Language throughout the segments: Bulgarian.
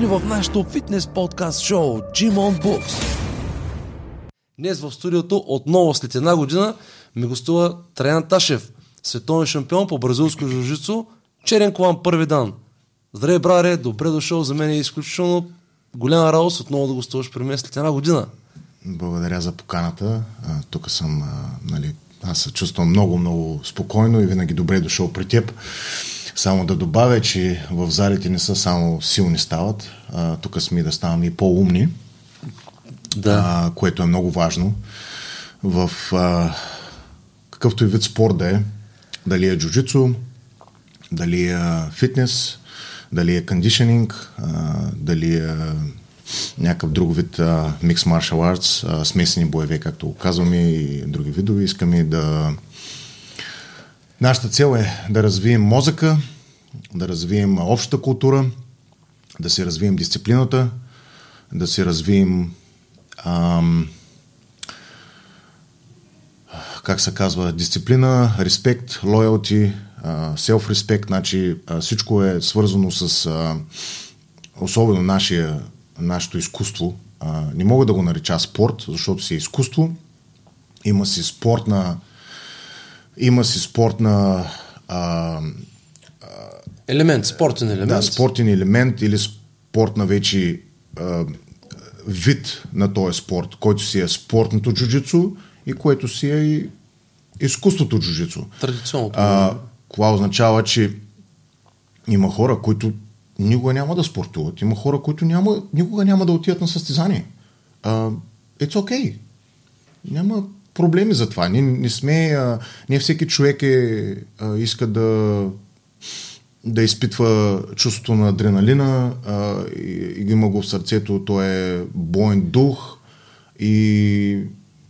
Дошли в нашото фитнес подкаст шоу Gym on Books. Днес в студиото отново след една година ми гостува Траян Ташев, световен шампион по бразилско жужицу, черен колан първи дан. Здравей, браре, добре дошъл. За мен е изключително голяма радост отново да гостуваш при мен след една година. Благодаря за поканата. А, тук съм, а, нали, аз се чувствам много, много спокойно и винаги добре дошъл при теб. Само да добавя, че в залите не са само силни стават, а, тук сме да ставаме и по-умни, Да. а, което е много важно. В а, какъвто и вид спорт да е, дали е джуджицу, дали е фитнес, дали е кондишенинг, дали е някакъв друг вид микс маршал артс, смесени боеве, както казваме, и други видове. Искаме да... Нашата цел е да развием мозъка, да развием общата култура, да се развием дисциплината, да се развием ам, как се казва, дисциплина, респект, лоялти, селф-респект, значи а, всичко е свързано с а, особено нашия, нашето изкуство. А, не мога да го нарича спорт, защото си е изкуство. Има си спортна има си спортна а, Елемент, спортен елемент. да, спортен елемент или спортна вече а, вид на този спорт, който си е спортното джуджицу и което си е и изкуството джуджицу. Традиционното. А, това означава, че има хора, които никога няма да спортуват. Има хора, които няма, никога няма да отидат на състезание. А, it's okay. Няма проблеми за това. Ние не сме... А, не всеки човек е, а, иска да да изпитва чувството на адреналина а, и, и има го в сърцето, той е боен дух и,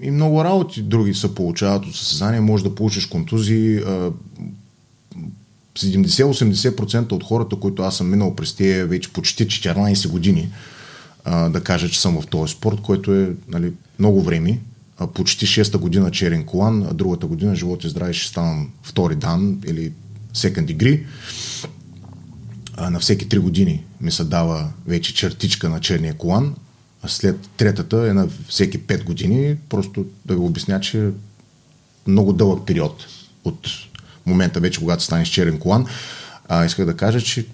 и много работи други се получават от състезание. Може да получиш контузии. А, 70-80% от хората, които аз съм минал през тия вече почти 14 години, а, да кажа, че съм в този спорт, който е нали, много време. Почти 6-та година черен колан, а другата година живот и здраве ще ставам втори дан или second degree. А, на всеки 3 години ми се дава вече чертичка на черния колан, а след третата е на всеки 5 години, просто да ви обясня, че е много дълъг период от момента вече, когато станеш черен колан. А, исках да кажа, че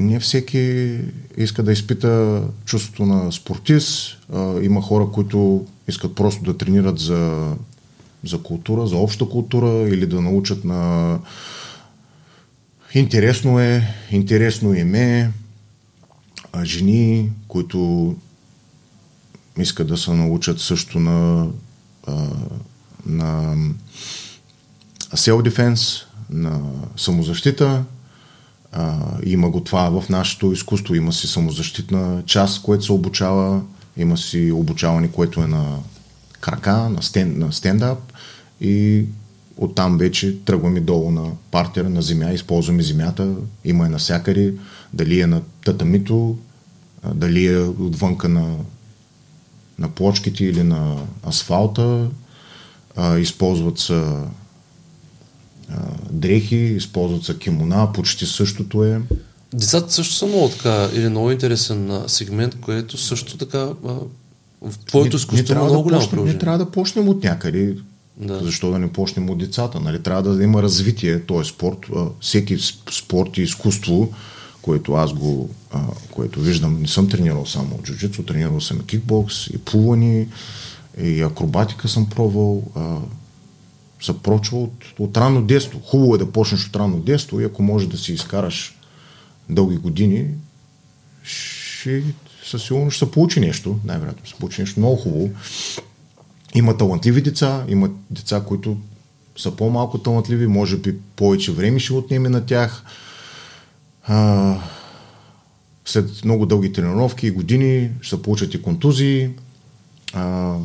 не всеки иска да изпита чувството на спортист. А, има хора, които искат просто да тренират за, за култура, за обща култура или да научат на Интересно е, интересно е. А жени, които искат да се научат също на, а, на self-defense, на самозащита. А, има го това в нашето изкуство. Има си самозащитна част, което се обучава. Има си обучаване, което е на крака, на, стен, на стендап. И оттам вече тръгваме долу на партера, на земя, използваме земята, има е навсякъде, дали е на татамито, дали е отвънка на, на плочките или на асфалта, а, използват се дрехи, използват се кимона, почти същото е. Децата също са много така, или много интересен сегмент, което също така в твоето изкуство има много да голямо почнем, ние приложение. трябва да почнем от някъде. Да. Защо да не почнем от децата? Нали? Трябва да има развитие този спорт. Всеки спорт и изкуство, което аз го, а, което виждам, не съм тренирал само джуджицу, тренирал съм и кикбокс, и плуване, и акробатика съм пробвал. А, се прочва от, от ранно детство. Хубаво е да почнеш от ранно детство и ако може да си изкараш дълги години, ще, със сигурност ще се получи нещо. Най-вероятно ще се получи нещо много хубаво. Има талантливи деца, има деца, които са по-малко талантливи, може би повече време ще отнеме на тях. А, след много дълги тренировки и години ще получат и контузии. А,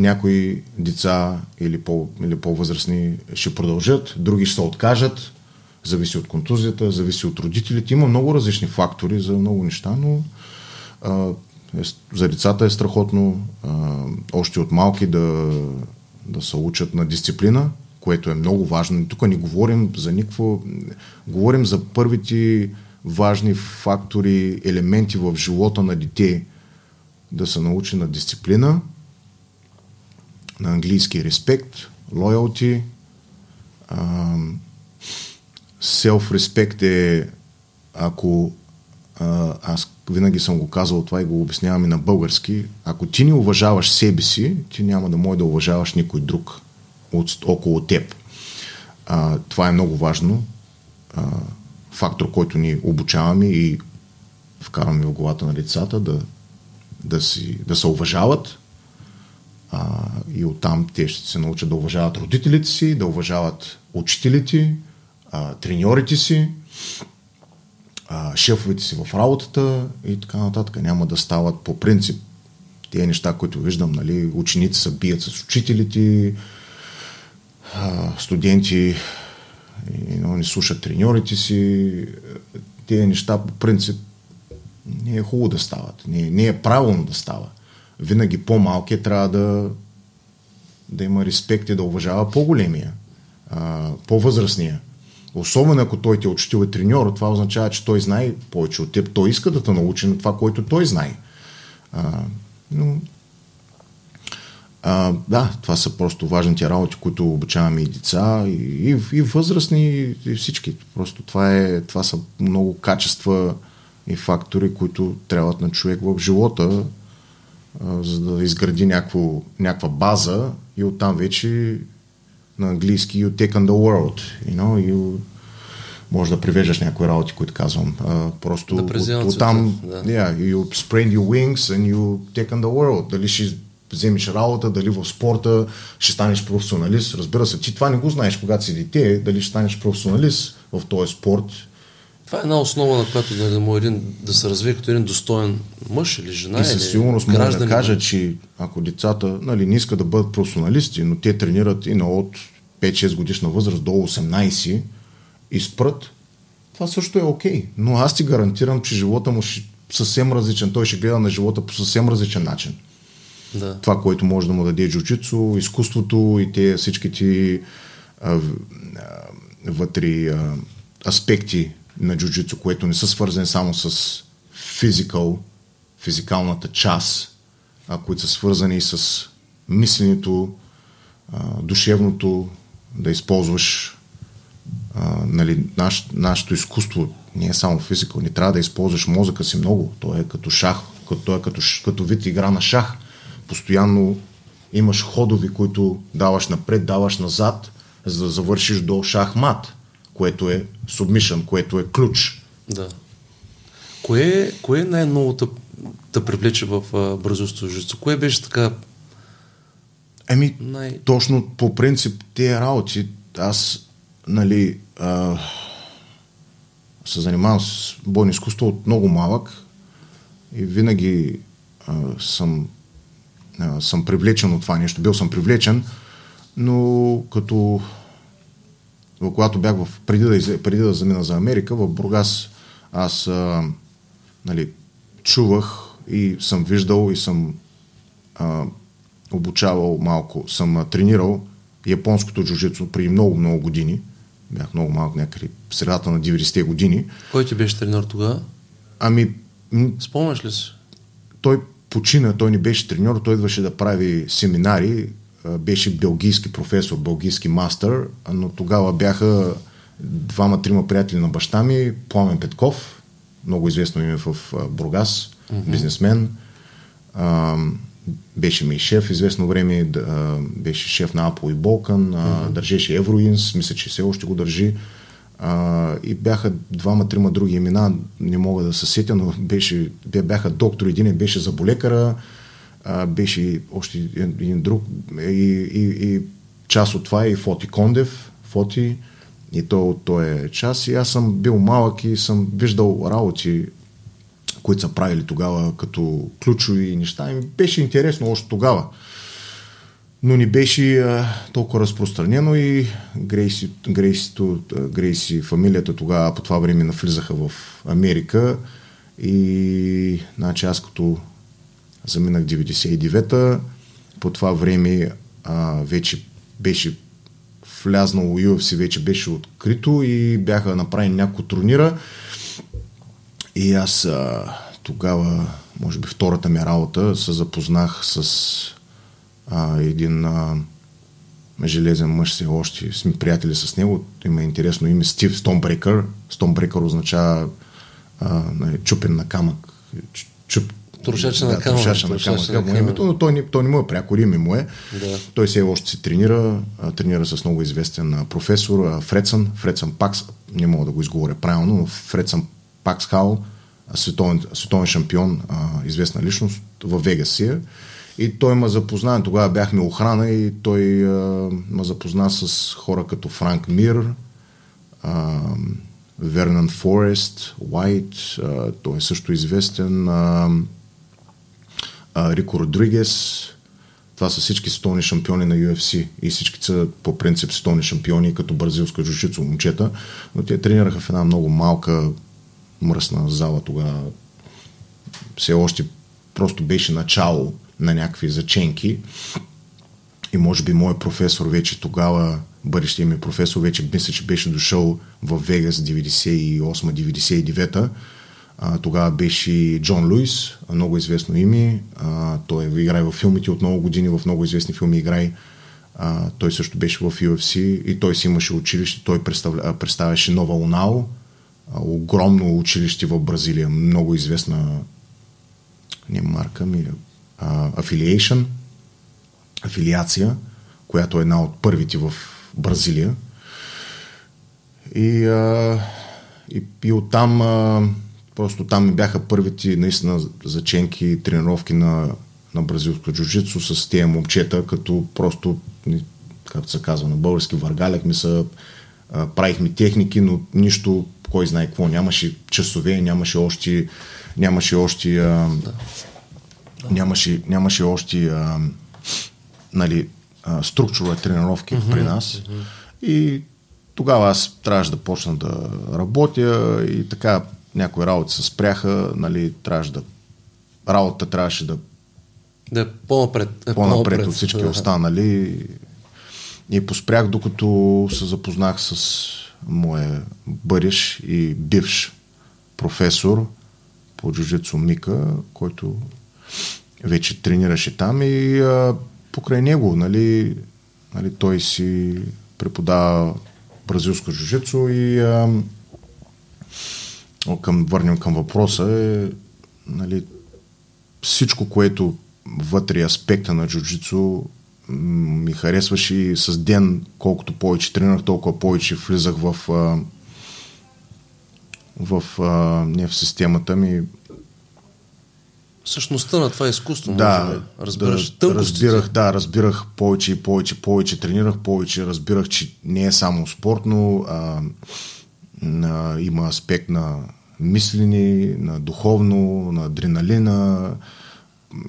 някои деца или, по, или по-възрастни ще продължат, други ще се откажат. Зависи от контузията, зависи от родителите. Има много различни фактори за много неща, но а, е, за децата е страхотно а, още от малки да, да се учат на дисциплина, което е много важно. Тук не говорим за никакво... Говорим за първите важни фактори, елементи в живота на дете да се научи на дисциплина, на английски респект, лоялти, селф-респект е ако а, аз винаги съм го казал това и го обяснявам и на български, ако ти не уважаваш себе си, ти няма да може да уважаваш никой друг от, около теб. А, това е много важно. А, фактор, който ни обучаваме и вкарваме в главата на децата да, да, си, да се уважават, а, и оттам те ще се научат да уважават родителите си, да уважават учителите, а, треньорите си, а, шефовете си в работата и така нататък. Няма да стават по принцип тези неща, които виждам, нали, ученици се бият с учителите, а, студенти но, не слушат треньорите си. Тези неща по принцип не е хубаво да стават. Не, не е правилно да става. Винаги по-малкият трябва да, да има респект и да уважава по-големия, по-възрастния. Особено ако той ти е учител и треньор, това означава, че той знае повече от теб. Той иска да те научи на това, което той знае. А, но, а, да, това са просто важните работи, които обучаваме и деца, и, и, и възрастни, и всички. Просто това, е, това са много качества и фактори, които трябват на човек в живота, а, за да изгради някакво, някаква база и оттам вече на английски you take on the world. You know, you може да привеждаш някои работи, които казвам. А, просто да от, от, там, да. yeah, you spread your wings and you take on the world. Дали ще вземеш работа, дали в спорта ще станеш професионалист. Разбира се, ти това не го знаеш, когато си дете, дали ще станеш професионалист в този спорт. Това е една основа, на която да, да, един, да се развие като един достоен мъж или жена. И със сигурност мога да кажа, че ако децата нали, не искат да бъдат професионалисти, но те тренират и на от 5-6 годишна възраст до 18 и спрат, това също е окей. Okay. Но аз ти гарантирам, че живота му ще съвсем различен. Той ще гледа на живота по съвсем различен начин. Да. Това, което може да му даде джуджицу, изкуството и те всички ти а, а, вътре а, аспекти на джуджицу, което не са свързани само с физикал, физикалната част, а които са свързани и с мисленето, душевното, да използваш нали, наш, нашето изкуство не е само физика, не трябва да използваш мозъка си много. То е като шах, то е като, като вид игра на шах. Постоянно имаш ходови, които даваш напред, даваш назад, за да завършиш до шахмат, което е submission, което е ключ. Да. Кое, кое е най-ново да привлече в бразилското жицо? Кое беше така Еми, най... точно по принцип тези работи, аз, нали, а, се занимавам с бойно изкуство от много малък и винаги а, съм, а, съм привлечен от това нещо. Бил съм привлечен, но като когато бях в, преди да, преди да замина за Америка, в Бургас, аз а, нали, чувах и съм виждал и съм а, обучавал малко, съм а, тренирал японското джуджицу преди много-много години. Бях много малко някъде в средата на 90-те години. Кой ти беше тренер тогава? Ами... Спомняш ли си? Той почина, той не беше треньор, той идваше да прави семинари, беше белгийски професор, белгийски мастър, но тогава бяха двама-трима приятели на баща ми, Пламен Петков, много известно име в Бургас, mm-hmm. бизнесмен, беше ми шеф, известно време да, беше шеф на Apple и Balkan, mm-hmm. държеше Евроинс, мисля, че все още го държи. А, и бяха двама-трима други имена, не мога да се сетя, но беше, бяха доктор, един беше заболекара, а, беше още един, друг и, и, и част от това е и Фоти Кондев, Фоти, и то, то е част. И аз съм бил малък и съм виждал работи които са правили тогава като ключови неща. И беше интересно още тогава. Но не беше а, толкова разпространено и Грейси, Грейсито, Грейси, фамилията тогава по това време навлизаха в Америка и значи аз като заминах 99-та, по това време а, вече беше влязнало UFC, вече беше открито и бяха направени няколко турнира И аз а, тогава, може би втората ми работа, се запознах с а, един а, железен мъж все още, сме приятели с него, има интересно име Стив Стомбрекър. Стомбрекър означава а, нали, чупен на камък. Чуп, Трошача на камък. Трошача на камък. му е името, но той, той не му е пряко, име му е. Да. Той все още се тренира, тренира с много известен професор Фредсън, Фредсън Пакс, не мога да го изговоря правилно, но Фредсън Паксхал, световен, световен шампион, а, известна личност в Вегас е. И той ме запозна, тогава бяхме охрана и той а, ме запозна с хора като Франк Мир, а, Вернан Форест, Уайт, а, той е също известен, а, Рико Родригес. Това са всички световни шампиони на UFC и всички са по принцип световни шампиони като бразилска джушицу момчета, но те тренираха в една много малка мръсна зала тогава. Все още просто беше начало на някакви заченки и може би моят професор вече тогава, бъдещия ми професор, вече мисля, че беше дошъл в Вегас 98-99 тогава беше и Джон Луис, много известно име. Той играе в филмите от много години, в много известни филми играе. Той също беше в UFC и той си имаше училище. Той представля, представяше Нова Унао, огромно училище в Бразилия, много известна не марка ми, а, affiliation, афилиация, която е една от първите в Бразилия. И, а, и, и оттам а, просто там ми бяха първите наистина заченки, тренировки на, на бразилско джуджицу с тези момчета, като просто, както се казва на български, въргаляхме се, а, правихме техники, но нищо, кой знае какво, нямаше часове, нямаше още, нямаше още, а, нямаше, нямаше още а, нали, а, структура тренировки mm-hmm, при нас. Mm-hmm. И тогава аз трябваше да почна да работя и така някои работи се спряха, нали, трябваше да работа трябваше да Да е по-напред. Е по-напред от всички да. останали и поспрях докато се запознах с моя бъдещ и бивш професор по джуджицу Мика, който вече тренираше там и а, покрай него, нали, нали, той си преподава бразилско джуджицу и а, към, върнем към въпроса е нали, всичко, което вътре е аспекта на джуджицу ми харесваше и с ден, колкото повече тренирах, толкова повече влизах в в а, не в системата ми, Същността на това изкуство, да, може би. Разбираш да, тънкостите. разбирах, да, разбирах повече и повече, повече тренирах, повече разбирах, че не е само спортно, а, а, има аспект на мислени, на духовно, на адреналина.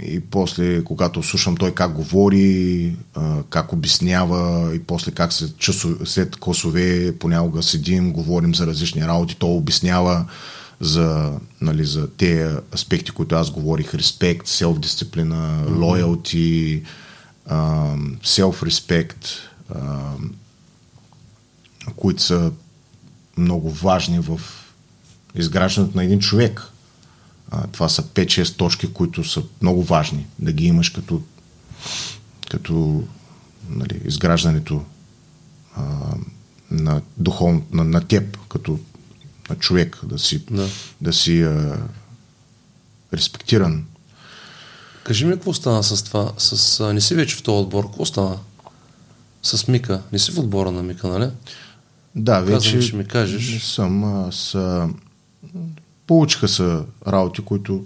И после, когато слушам той как говори, а, как обяснява и после как след, часо, след косове понякога седим, говорим за различни работи, той обяснява за, нали, за тези аспекти, които аз говорих, респект, селф-дисциплина, лоялти, селф-респект, които са много важни в изграждането на един човек. А, това са 5-6 точки, които са много важни да ги имаш като, като нали, изграждането а, на духовно, на, на теб, като на човек, да си, Да. да си а, респектиран. Кажи ми какво стана с това? С, а, не си вече в този отбор. Какво стана? С Мика. Не си в отбора на Мика, нали? Да, Казвам, вече ще ми кажеш. не съм. Аз, а, получиха се работи, които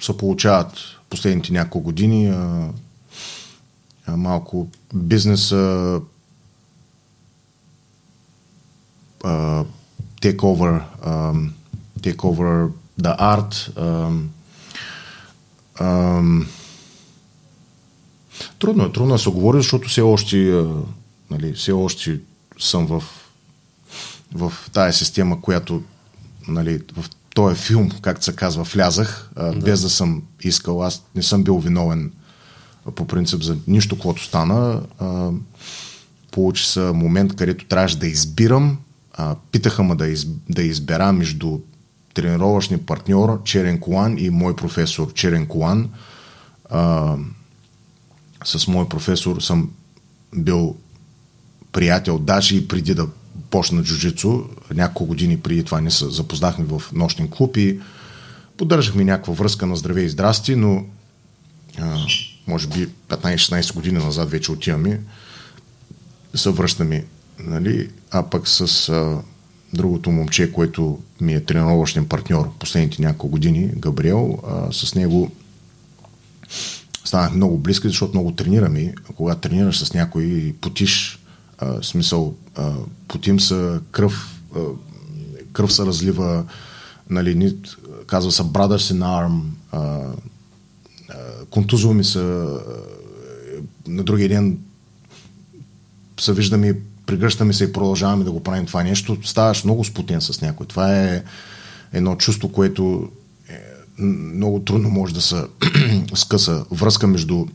се получават последните няколко години. А, а малко бизнеса а, take over, take over the art. Um, um, трудно е, трудно е да се говори, защото все още, а, нали, все още съм в, в тая система, която нали, в този филм, както се казва, влязах, а, да. без да съм искал. Аз не съм бил виновен по принцип за нищо, което стана. А, получи се момент, където трябваше да избирам. А, питаха ме да, из, да избера между тренировъчни партньор Черен Колан и мой професор Черен Колан. А, с мой професор съм бил приятел, даже и преди да почна джуджицу, няколко години преди това не се запознахме в нощен клуб и поддържахме някаква връзка на здраве и здрасти, но а, може би 15-16 години назад вече отиваме, се връщаме, нали? а пък с а, другото момче, което ми е тренировъчен партньор последните няколко години, Габриел, а, с него станах много близки, защото много тренираме. Когато тренираш с някой и потиш, смисъл, а, потим са кръв, а, кръв се разлива, нали, казва се brothers in arm, а, а, контузува ми се, а, на другия ден се виждаме, пригръщаме се и продължаваме да го правим това нещо, ставаш много спотен с някой. Това е едно чувство, което е, много трудно може да се скъса връзка между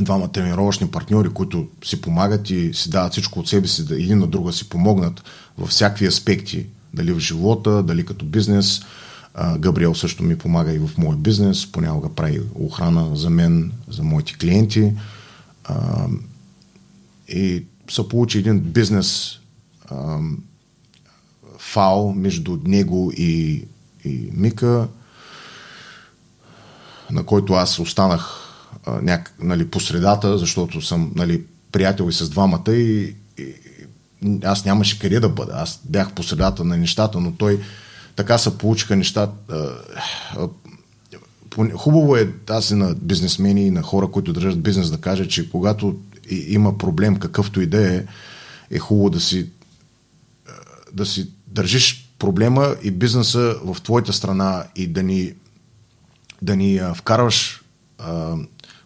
двама тренировъчни партньори, които си помагат и си дават всичко от себе си, да един на друга си помогнат във всякакви аспекти, дали в живота, дали като бизнес. Габриел също ми помага и в моя бизнес, понякога прави охрана за мен, за моите клиенти. И се получи един бизнес фал между него и, и Мика, на който аз останах няк, нали, по средата, защото съм нали, приятел и с двамата и, и аз нямаше къде да бъда. Аз бях по средата на нещата, но той така се получиха нещата. Хубаво е аз и на бизнесмени и на хора, които държат бизнес да кажа, че когато има проблем, какъвто и да е, е хубаво да си да си държиш проблема и бизнеса в твоята страна и да ни да ни вкарваш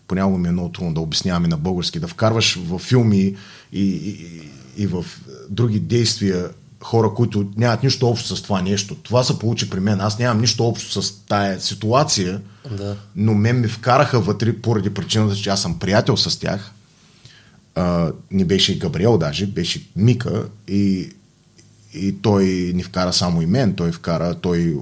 понякога ми е много трудно да обяснявам и на български, да вкарваш в филми и, и, и в други действия хора, които нямат нищо общо с това нещо. Това се получи при мен. Аз нямам нищо общо с тая ситуация, да. но мен ми вкараха вътре поради причината, че аз съм приятел с тях. А, не беше и Габриел даже, беше Мика и, и той ни вкара само и мен. Той вкара, той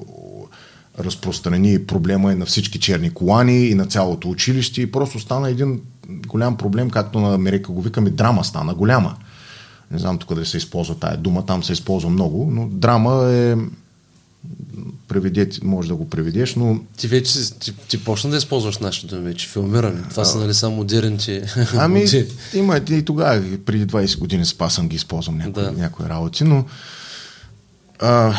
разпространи проблема е на всички черни колани и на цялото училище и просто стана един голям проблем, както на Америка го викаме, драма стана голяма. Не знам тук дали се използва тая дума, там се използва много, но драма е преведе, може да го преведеш, но... Ти вече ти, ти почна да използваш нашите думи вече, филмиране. Това а, са нали само модерните... Ами, има и тогава, преди 20 години спасам ги използвам някои, да. някои работи, но а,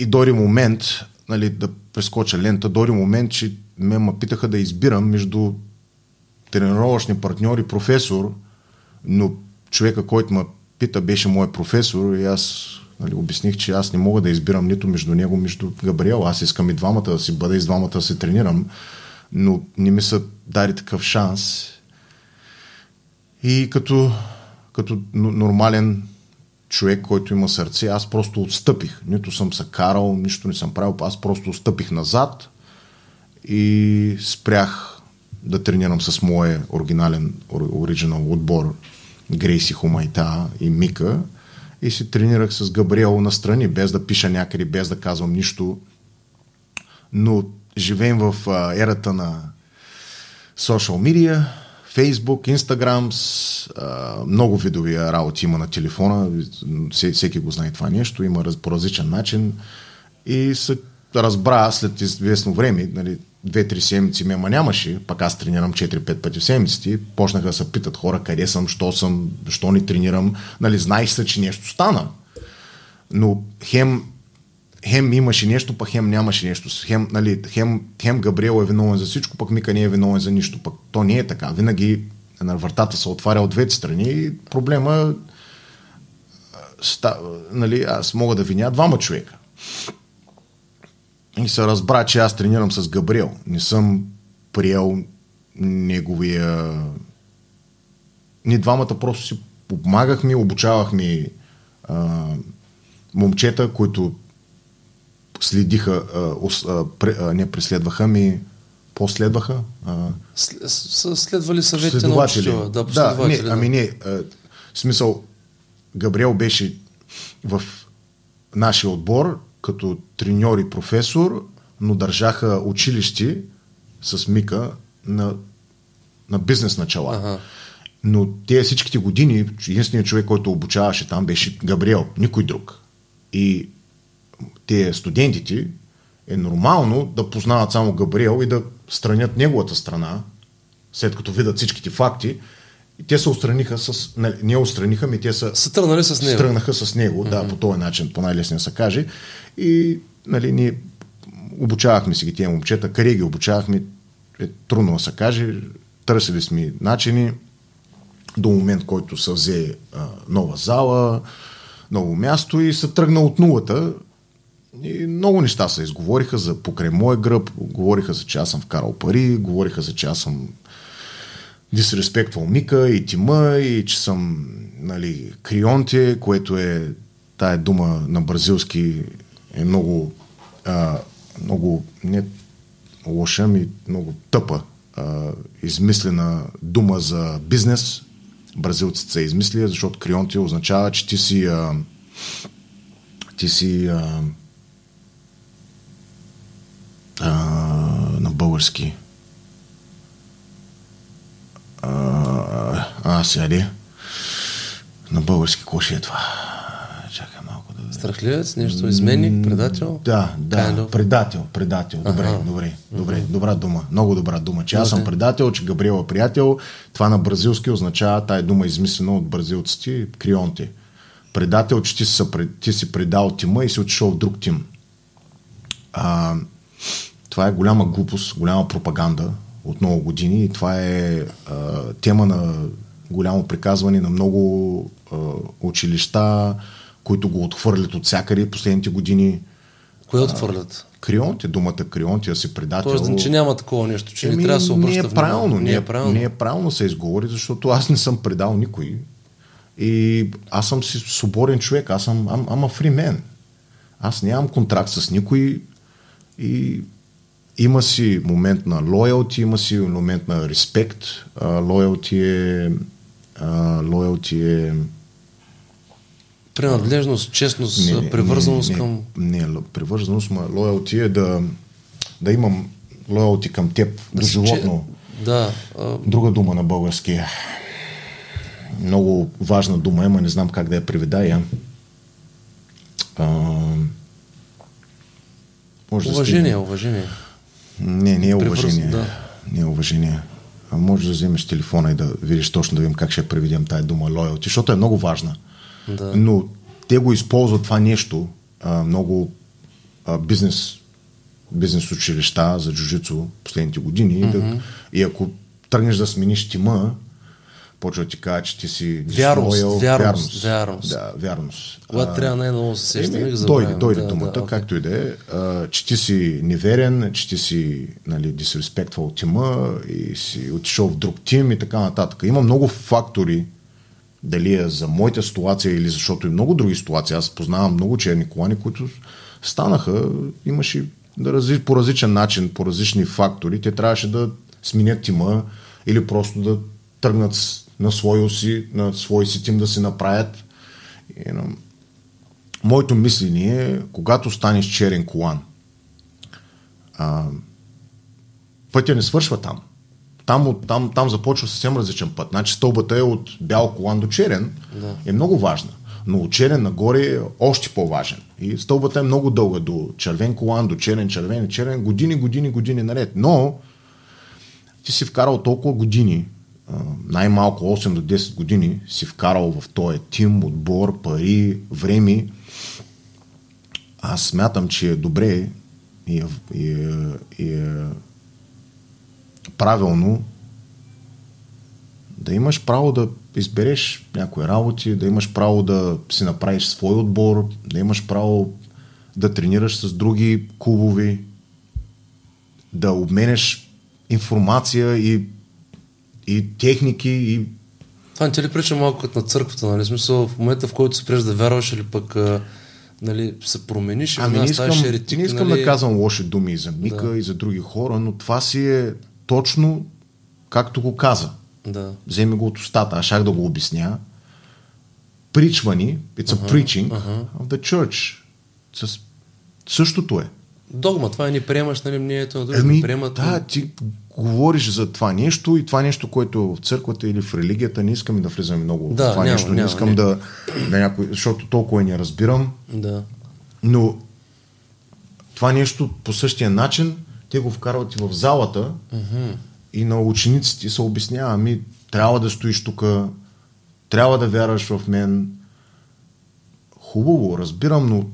и дори момент, нали, да прескоча лента, дори момент, че ме ме питаха да избирам между тренировъчни и професор, но човека, който ме пита, беше мой професор и аз нали, обясних, че аз не мога да избирам нито между него, между Габриел. Аз искам и двамата да си бъда и с двамата да се тренирам, но не ми са дали такъв шанс. И като, като нормален човек, който има сърце, аз просто отстъпих. Нито съм се карал, нищо не съм правил, аз просто отстъпих назад и спрях да тренирам с моя оригинален, оригинал отбор Грейси Хумайта и Мика и си тренирах с Габриел настрани, без да пиша някъде, без да казвам нищо. Но живеем в ерата на social media, Фейсбук, Инстаграм, много видови работи има на телефона, всеки го знае това нещо, има по различен начин. И се разбра след известно време, нали, две-три седмици мема нямаше, пък аз тренирам 4-5 пъти в седмиците, почнаха да се питат хора къде съм, що съм, що не тренирам, нали, знаеш се, че нещо стана. Но хем хем имаше нещо, пък хем нямаше нещо. Хем, нали, хем, хем Габриел е виновен за всичко, пък Мика не е виновен за нищо. Пък то не е така. Винаги на вратата се отваря от двете страни и проблема ста, нали, аз мога да виня двама човека. И се разбра, че аз тренирам с Габриел. Не съм приел неговия... Ни двамата просто си помагахме, обучавахме а, момчета, които следиха, а, а, не преследваха, ми последваха. А, следвали съветите на учителя. Да, да, не, ами не, а, смисъл, Габриел беше в нашия отбор като треньор и професор, но държаха училище с Мика на, на бизнес начала. Ага. Но тези всичките години, единственият човек, който обучаваше там беше Габриел, никой друг. И те студентите е нормално да познават само Габриел и да странят неговата страна, след като видят всичките факти. И те се устраниха с... Не, не устраниха, ми те са... Са тръгнали с него. Тръгнаха с него, mm-hmm. да, по този начин, по най-лесния се каже. И, нали, ние обучавахме си ги тия момчета, къде ги обучавахме, е трудно да се каже, търсили сме начини до момент, който се взе а, нова зала, ново място и се тръгна от нулата. И много неща се изговориха за покрай моя гръб, говориха за че аз съм вкарал пари, говориха за че аз съм дисреспектвал Мика и Тима и че съм нали, крионте, което е тая дума на бразилски е много а, много не лоша, ми много тъпа а, измислена дума за бизнес. Бразилците са измислили, защото крионти означава, че ти си а, ти си а, а, на български а, а сега ли? На български ще е това? Чакай малко да... Страхливец, нещо, изменник, предател? Да, да, of. предател, предател. Добре, Аха. добре, добре, добра дума, много добра дума. Че аз съм предател, че Габриел е приятел, това на бразилски означава, тая дума е измислена от бразилците, крионте. Предател, че ти си, ти си предал тима и си отишъл в друг тим. А, това е голяма глупост, голяма пропаганда от много години и това е а, тема на голямо приказване на много а, училища, които го отхвърлят от всякъде последните години. Кое отхвърлят? Крионте, думата крионте, да си предател. Тоест, че няма такова нещо, че не Еми, трябва да се обръща не е внимание. правилно, Не е правилно. Не е правилно се изговори, защото аз не съм предал никой. И аз съм си свободен човек, аз съм a free man. Аз нямам контракт с никой и има си момент на лоялти, има си момент на респект. Лоялти е лоялти е Принадлежност, честност, привързаност не, към... Не, не, л- привързаност, ма лоялти е да, да имам лоялти към теб до си животно. че- Да, а, Друга дума на български. Много важна дума е, ма не знам как да я преведа я. А, може да уважение, уважение. Не, не е уважение. да. Не е уважение. А може да вземеш телефона и да видиш точно да видим как ще преведем тая дума loyalty, защото е много важна. Да. Но те го използват това нещо а, много а, бизнес, бизнес училища за джуджицу последните години. Mm-hmm. Да, и ако тръгнеш да смениш тима, почва да ти кажа, че ти си Вярност, disloyal. вярност, вярност. Да, вярност. Когато трябва най-много да се сещаме, Еми, дойде, дойде да, думата, да, както и да е, че ти си неверен, че ти си нали, дисреспектвал тима и си отишъл в друг тим и така нататък. Има много фактори, дали е за моята ситуация или защото и много други ситуации. Аз познавам много черни колани, които станаха, имаше да по различен начин, по различни фактори. Те трябваше да сменят тима или просто да тръгнат с- на своя си, на свой си тим да си направят. И, на- моето мислене е, когато станеш черен колан, а, пътя не свършва там. Там, от, там, там започва съвсем различен път. Значи стълбата е от бял колан до черен. Да. Е много важна. Но от черен нагоре е още по-важен. И стълбата е много дълга до червен колан, до черен, червен, черен, години, години, години наред. Но ти си вкарал толкова години, най-малко 8 до 10 години си вкарал в този тим, отбор, пари, време. Аз смятам, че е добре и е, и е, и е правилно да имаш право да избереш някои работи, да имаш право да си направиш свой отбор, да имаш право да тренираш с други клубови, да обменеш информация и, и техники и Това не ти ли прича малко като на църквата, нали? Смисъл, в момента, в който спреш да вярваш или пък нали, се промениш, Ами не искам, еретик, не искам нали? да казвам лоши думи и за Мика да. и за други хора, но това си е точно както го каза. Да. Вземи го от устата, аз шах да го обясня. Причвани, it's a preaching of the church. С Същото е. Догма, това е ни приемаш, нали, мнението на други, Ами, приемат. да, ти говориш за това нещо и това нещо, което е в църквата или в религията, не искам да влизам много Да, в това няма, нещо, не няма, искам не. да, да някой, защото толкова не разбирам, Да. но това нещо по същия начин те го вкарват и в залата и на учениците се обяснява, ами трябва да стоиш тук, трябва да вярваш в мен. Хубаво, разбирам, но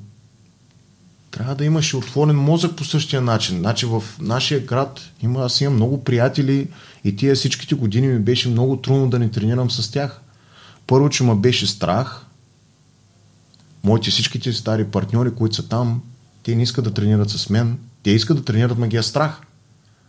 трябва да имаш отворен мозък по същия начин. Значи в нашия град има, аз имам много приятели и тия всичките години ми беше много трудно да не тренирам с тях. Първо, че ме беше страх. Моите всичките стари партньори, които са там, те не искат да тренират с мен. Те искат да тренират, ма ги е страх.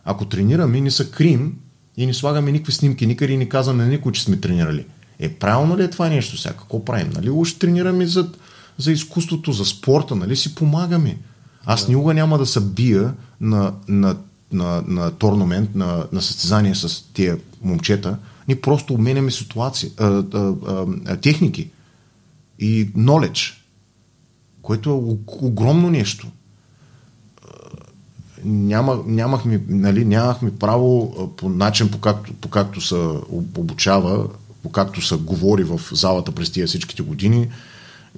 Ако тренираме, не са крим и не слагаме никакви снимки никъде и не казваме на никой, че сме тренирали. Е, правилно ли е това нещо сега? Какво правим? Нали уж тренираме за, за изкуството, за спорта, нали си помагаме. Аз никога няма да се бия на, на, на, на торнамент, на, на състезание с тия момчета. Ние просто обменяме ситуации, а, а, а, техники и knowledge, което е огромно нещо няма, нямахме, нали, нямахме право по начин, по както, по както се об- обучава, по както се говори в залата през тия всичките години,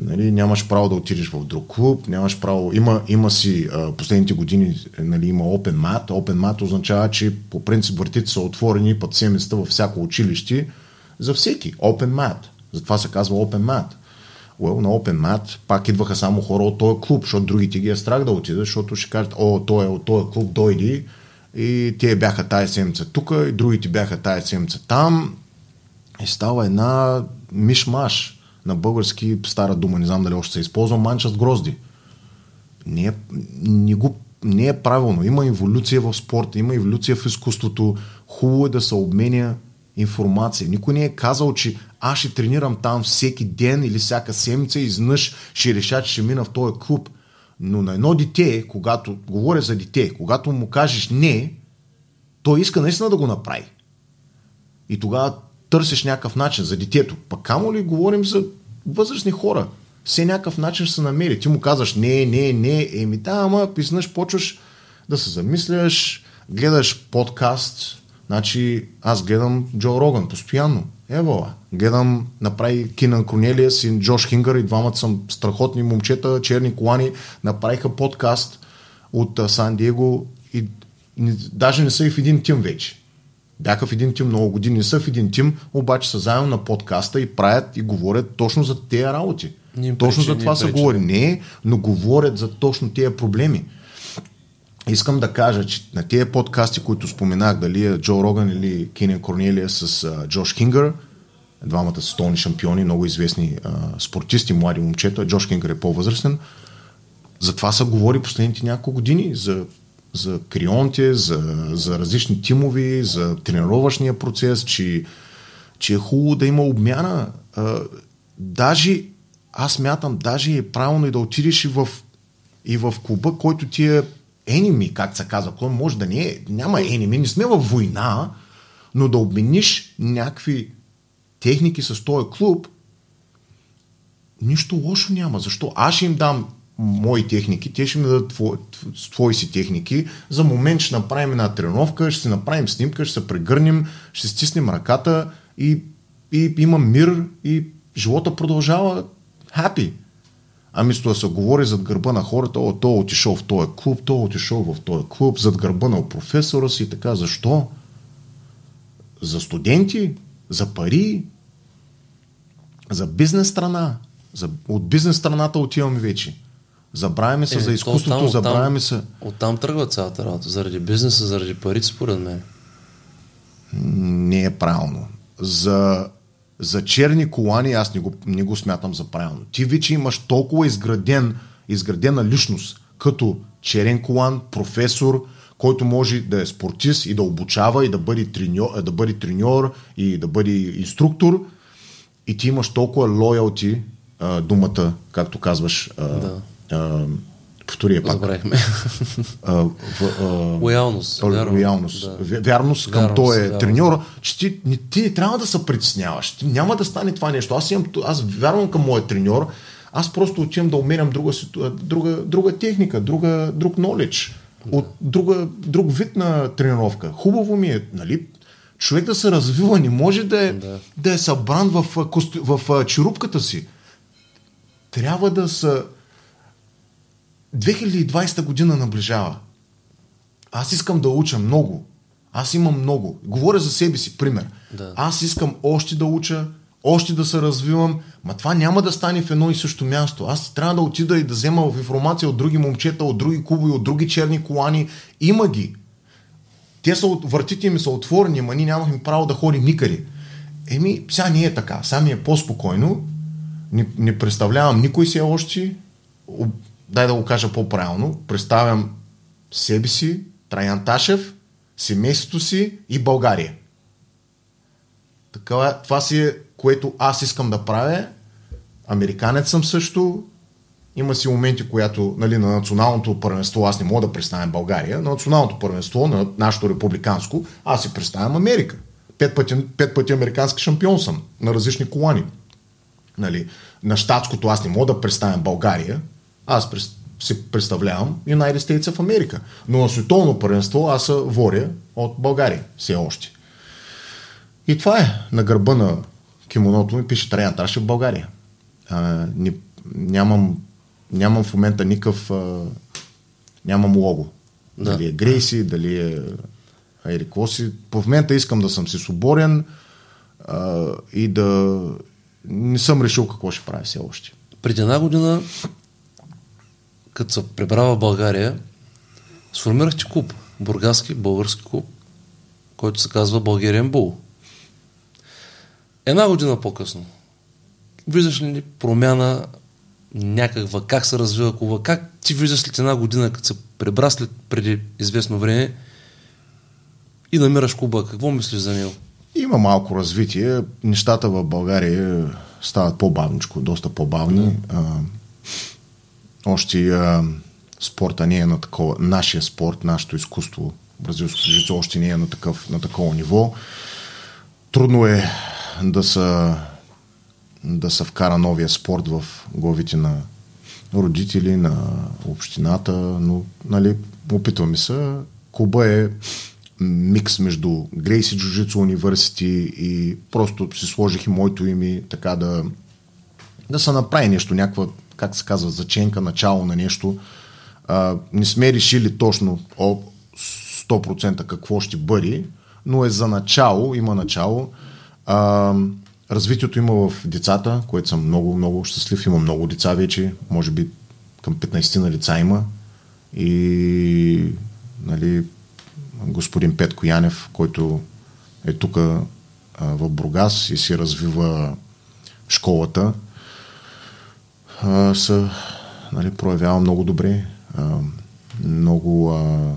нали, нямаш право да отидеш в друг клуб, нямаш право, има, има си а, последните години, нали, има open mat, open mat означава, че по принцип вратите са отворени под седмицата във всяко училище за всеки, open mat, затова се казва open mat. Well, на Open Mat пак идваха само хора от този клуб, защото другите ги е страх да отидат, защото ще кажат, о, той е от този клуб, дойди. И те бяха тая седмица тук, и другите бяха тая седмица там. И става една мишмаш на български стара дума, не знам дали още се използва, манча с грозди. Не е, не, го, не е правилно. Има еволюция в спорта, има еволюция в изкуството. Хубаво е да се обменя информация. Никой не е казал, че аз ще тренирам там всеки ден или всяка седмица и изведнъж ще реша, че ще мина в този клуб. Но на едно дете, когато, говоря за дете, когато му кажеш не, той иска наистина да го направи. И тогава търсиш някакъв начин за детето. Пък камо ли говорим за възрастни хора? Все някакъв начин ще се намери. Ти му казваш не, не, не, еми да, ама писнаш, почваш да се замисляш, гледаш подкаст, значи аз гледам Джо Роган постоянно. Евала. Гледам, направи Кинан Корнелиас и Джош Хингър и двамата съм страхотни момчета, черни колани, направиха подкаст от Сан Диего и даже не са и в един тим вече. Бяха в един тим много години, са в един тим, обаче са заедно на подкаста и правят и говорят точно за тези работи. Не им точно пречи, за това се говори. Не, но говорят за точно тези проблеми. Искам да кажа, че на тези подкасти, които споменах, дали е Джо Роган или Кинен Корнелия с а, Джош Кингър, двамата столни шампиони, много известни а, спортисти, млади момчета, Джош Кингър е по-възрастен, за това се говори последните няколко години, за, за крионте, за, за различни тимови, за тренировъчния процес, че, че е хубаво да има обмяна. А, даже, аз мятам, даже е правилно и да отидеш и в, и в клуба, който ти е enemy, как се казва. Кой може да не е, няма enemy, не сме във война, но да обмениш някакви техники с този клуб, нищо лошо няма. Защо? Аз ще им дам мои техники, те ще ми дадат твои, твои си техники. За момент ще направим една тренировка, ще си направим снимка, ще се прегърнем, ще стиснем ръката и, и има мир и живота продължава happy. А вместо да се говори зад гърба на хората, о, той е отишъл в този клуб, той е отишъл в този клуб, зад гърба на професора си и така. Защо? За студенти, за пари, за бизнес страна. За, от бизнес страната отиваме вече. Забравяме се Е, за то изкуството, оттам- забравяме се. Оттам тръгва цялата работа. Заради бизнеса, заради парите, според мен. Не е правилно. За, за черни колани аз не го, не го смятам за правилно. Ти вече имаш толкова изграден, изградена личност, като черен колан, професор, който може да е спортист и да обучава и да бъде треньор, да бъде треньор и да бъде инструктор и ти имаш толкова лоялти, думата, както казваш, Да. А, повтори я пак. Забравихме. Лоялност. Лоялност. вярно. Лоялност. Да. Вя- Вярност към този вярност. треньор, че ти, не, ти не трябва да се притесняваш. Ти няма да стане това нещо. Аз, имам, аз вярвам към моя треньор. Аз просто отивам да умерям друга, друга, друга техника, друга, друг knowledge, да. от друга, друг вид на тренировка. Хубаво ми е, нали? Човек да се развива, не може да е, да. Да е събран в, в, в, в черупката си. Трябва да са 2020 година наближава. Аз искам да уча много. Аз имам много. Говоря за себе си, пример. Да. Аз искам още да уча, още да се развивам, ма това няма да стане в едно и също място. Аз трябва да отида и да взема в информация от други момчета, от други клубове, от други черни колани. Има ги. Те са, въртите ми са отворени, ма ние нямахме право да ходим никъде. Еми, сега не е така. Сега ми е по-спокойно. Не, не представлявам никой си още. Дай да го кажа по-правилно. Представям себе си, Траян Ташев, семейството си и България. Така, това си е, което аз искам да правя. Американец съм също. Има си моменти, която нали, на националното първенство аз не мога да представям България. На националното първенство, на нашето републиканско, аз си представям Америка. Пет пъти, пет пъти американски шампион съм на различни колани. Нали, на щатското аз не мога да представям България. Аз се представлявам United States в Америка. Но на световно първенство аз се воря от България все още. И това е. На гърба на кимоното ми пише Траян Трашев в България. А, ни, нямам, нямам в момента никакъв а, нямам лого. Да. Дали е Грейси, дали е Ерик си. В момента искам да съм си свободен а, и да не съм решил какво ще правя все още. Преди една година като се пребрава в България, сформирахте клуб, бургаски български клуб, който се казва Българиен Бул. Една година по-късно, виждаш ли промяна някаква, как се развива клуба, как ти виждаш след една година, като се пребра след преди известно време и намираш клуба, какво мислиш за него? Има малко развитие. Нещата в България стават по-бавничко, доста по-бавни. Още а, спорта не е на такова, нашия спорт, нашето изкуство, бразилско жицо още не е на, такъв, на такова ниво. Трудно е да се да се вкара новия спорт в главите на родители, на общината, но нали, опитваме се. Куба е микс между Грейси Джуджицу университи и просто си сложих и моето име така да, да се направи нещо, някаква как се казва, заченка, начало на нещо. А, не сме решили точно о, 100% какво ще бъде, но е за начало, има начало. А, развитието има в децата, което съм много, много щастлив. Има много деца вече, може би към 15 на деца има. И нали, господин Петко Янев, който е тук в Бургас и си развива школата, а, са, нали, проявява много добре, а, много, а,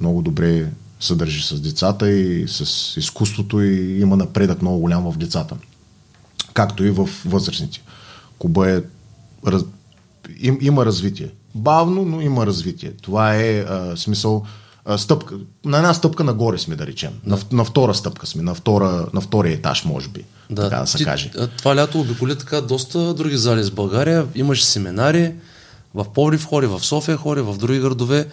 много добре съдържи с децата и с изкуството и има напредък много голям в децата. Както и в възрастните. Куба е раз, им, има развитие. Бавно, но има развитие. Това е а, смисъл стъпка, на една стъпка нагоре сме, да речем. Да. На, на втора стъпка сме, на, втора, на втория етаж, може би. Да, така да се ти, каже. Това лято обиколи така доста други зали с България. Имаше семинари, в Повлив хори, в София хори, в други градове.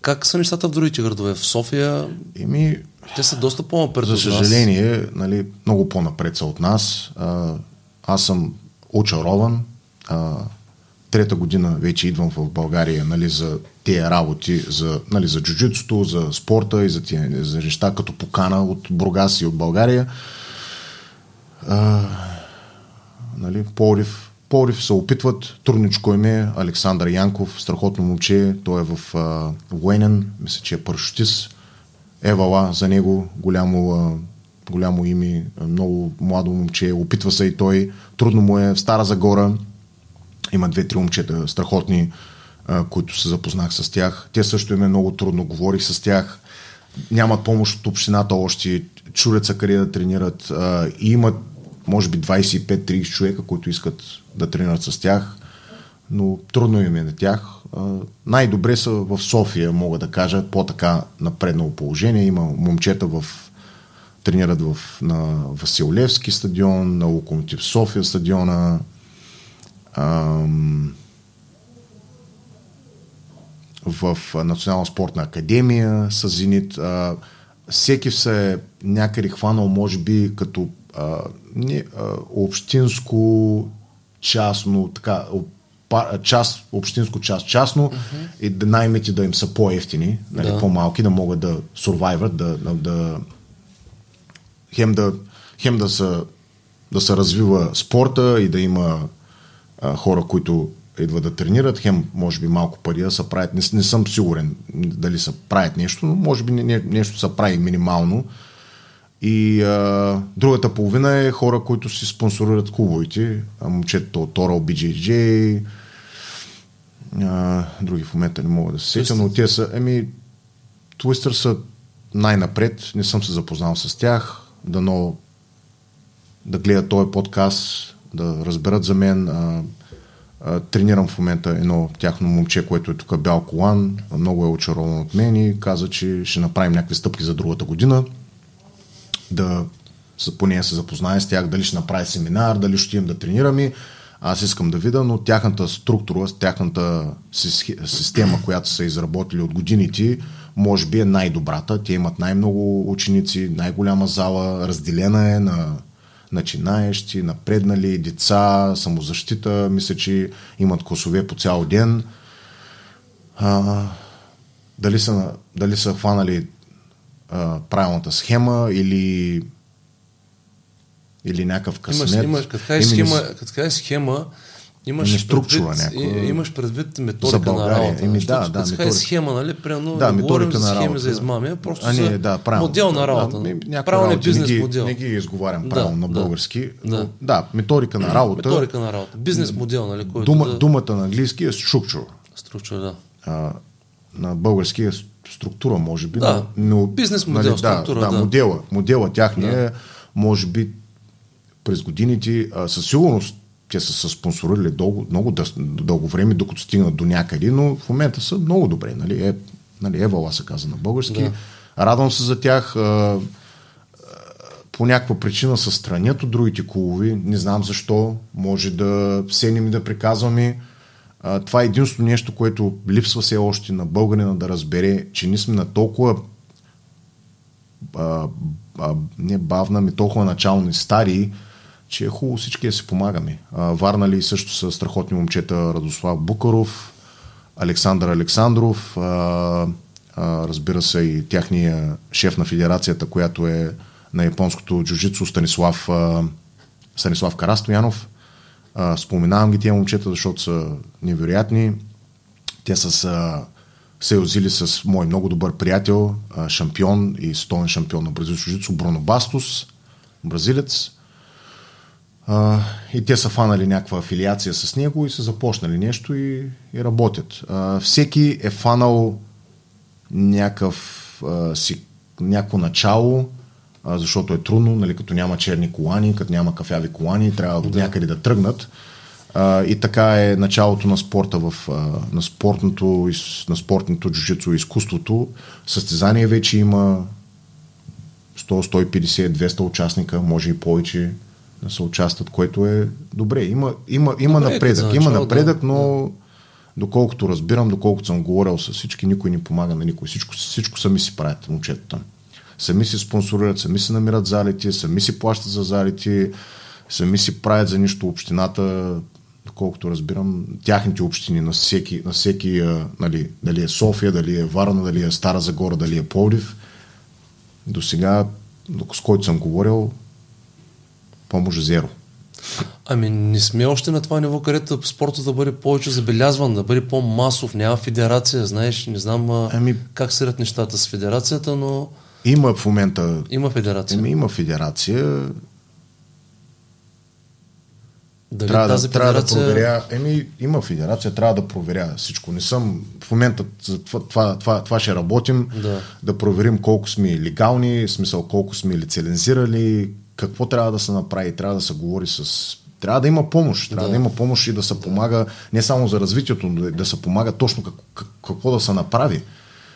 Как са нещата в другите градове? В София Еми, те са доста по-напред За съжаление, нали, много по-напред са от нас. А, аз съм очарован. А, трета година вече идвам в България нали, за тия работи, за, нали, за джуджитото, за спорта и за, тия, за неща като покана от Бургас и от България. А, нали, Порив, Порив се опитват, трудничко им е Александър Янков, страхотно момче, той е в а, военен, мисля, че е парашутист. Евала за него, голямо, а, голямо име, много младо момче, опитва се и той, трудно му е в Стара Загора, има две-три момчета страхотни, които се запознах с тях. Те също им е много трудно, говорих с тях. Нямат помощ от общината още, чуреца къде да тренират и имат може би 25-30 човека, които искат да тренират с тях, но трудно им е на тях. Най-добре са в София, мога да кажа, по-така напреднало положение. Има момчета в тренират в, на Василевски стадион, на Локомотив София стадиона, ам, в Национална спортна академия с Зенит. А, всеки се е някъде хванал, може би, като а, не, а, общинско, частно, така, част, общинско част, частно uh-huh. и да наймите да им са по-ефтини, нали, да. по-малки, да могат да сурвайват, да, да, да хем да, хем да, са, да се развива спорта и да има а, хора, които идват да тренират, хем може би малко пари да се правят. Не, не съм сигурен дали са правят нещо, но може би не, нещо се прави минимално. И а, другата половина е хора, които си спонсорират клубовете. Момчето от Toral BJJ, а, други в момента не мога да се сетя, но те са, еми, Twister са най-напред, не съм се запознал с тях, дано да гледат този подкаст, да разберат за мен. А, тренирам в момента едно тяхно момче, което е тук бял колан, много е очарован от мен и каза, че ще направим някакви стъпки за другата година, да поне се запознае с тях, дали ще направи семинар, дали ще им да тренираме. Аз искам да видя, но тяхната структура, тяхната система, която са изработили от годините, може би е най-добрата. Те имат най-много ученици, най-голяма зала, разделена е на начинаещи, напреднали, деца, самозащита. Мисля, че имат косове по цял ден. А, дали, са, дали са хванали а, правилната схема или или някакъв късмет. Имаш, имаш, като схема, като схема, Имаш не структура предвид, някаква. Имаш предвид методика на работа. Еми, да, да, методика. схема, нали? Примерно, да, методика на работа. схеми за измами, просто а, не, да, правилно, модел на работа. Да, правилен бизнес не ги, модел. Не ги изговарям правилно да, на български. Да, но, да, методика на работа. Методика на работа. Бизнес модел, нали? Който дума, да... Думата на английски е structure. Structure, да. А, на български е структура, може би. Да, но, бизнес модел, нали, структура, да. Да, модела. Модела тяхния да. може би през годините, а, със сигурност те са се спонсорирали дълго, много дълго време, докато стигнат до някъде, но в момента са много добре. Нали? Е, нали, Евала се каза на български. Да. Радвам се за тях. А, по някаква причина са странят от другите клубови. Не знам защо. Може да седнем и да приказваме. А, това е единствено нещо, което липсва все още на българина да разбере, че ние сме на толкова а, а, не бавна, ми толкова начални стари, че е хубаво всички да си помагаме. А, ли също са страхотни момчета Радослав Букаров, Александър Александров, а, а, разбира се и тяхния шеф на федерацията, която е на японското джуджицу Станислав, а, Станислав Карастоянов. А, споменавам ги тия момчета, защото са невероятни. Те са се озили с мой много добър приятел, а, шампион и стоен шампион на бразилско джуджицу Бруно Бастус, бразилец. А, и те са фанали някаква афилиация с него и са започнали нещо и, и работят. А, всеки е фанал някакъв, а, си, някакво начало, а, защото е трудно, нали, като няма черни колани, като няма кафяви колани, трябва да. от някъде да тръгнат. А, и така е началото на спорта в, а, на спортното, на спортното джуджицу изкуството. Състезание вече има 100, 150, 200 участника, може и повече да се участват, което е добре. Има, има, има добре, напредък, начало, има напредък, да, но да. доколкото разбирам, доколкото съм говорил с всички, никой не помага на никой. Всичко, всичко сами си правят момчетата. Сами си спонсорират, сами си намират залите, сами си плащат за залите, сами си правят за нищо общината, доколкото разбирам, тяхните общини на всеки, на всеки нали, дали е София, дали е Варна, дали е Стара Загора, дали е Пловдив. До сега, с който съм говорил, помощ зеро. Ами не сме още на това ниво, където спорта да бъде повече забелязван, да бъде по-масов, няма федерация, знаеш, не знам ами, как седят нещата с федерацията, но... Има в момента... Има федерация. Ами, има федерация. Дали трябва, тази да, федерация... трябва да проверя. Еми, има федерация, трябва да проверя всичко. Не съм в момента това, това, това, това ще работим, да. да проверим колко сме легални, смисъл колко сме лицензирали, какво трябва да се направи, трябва да се говори с трябва да има помощ. Трябва да. да има помощ и да се помага не само за развитието, но да се помага точно как, как, какво да се направи.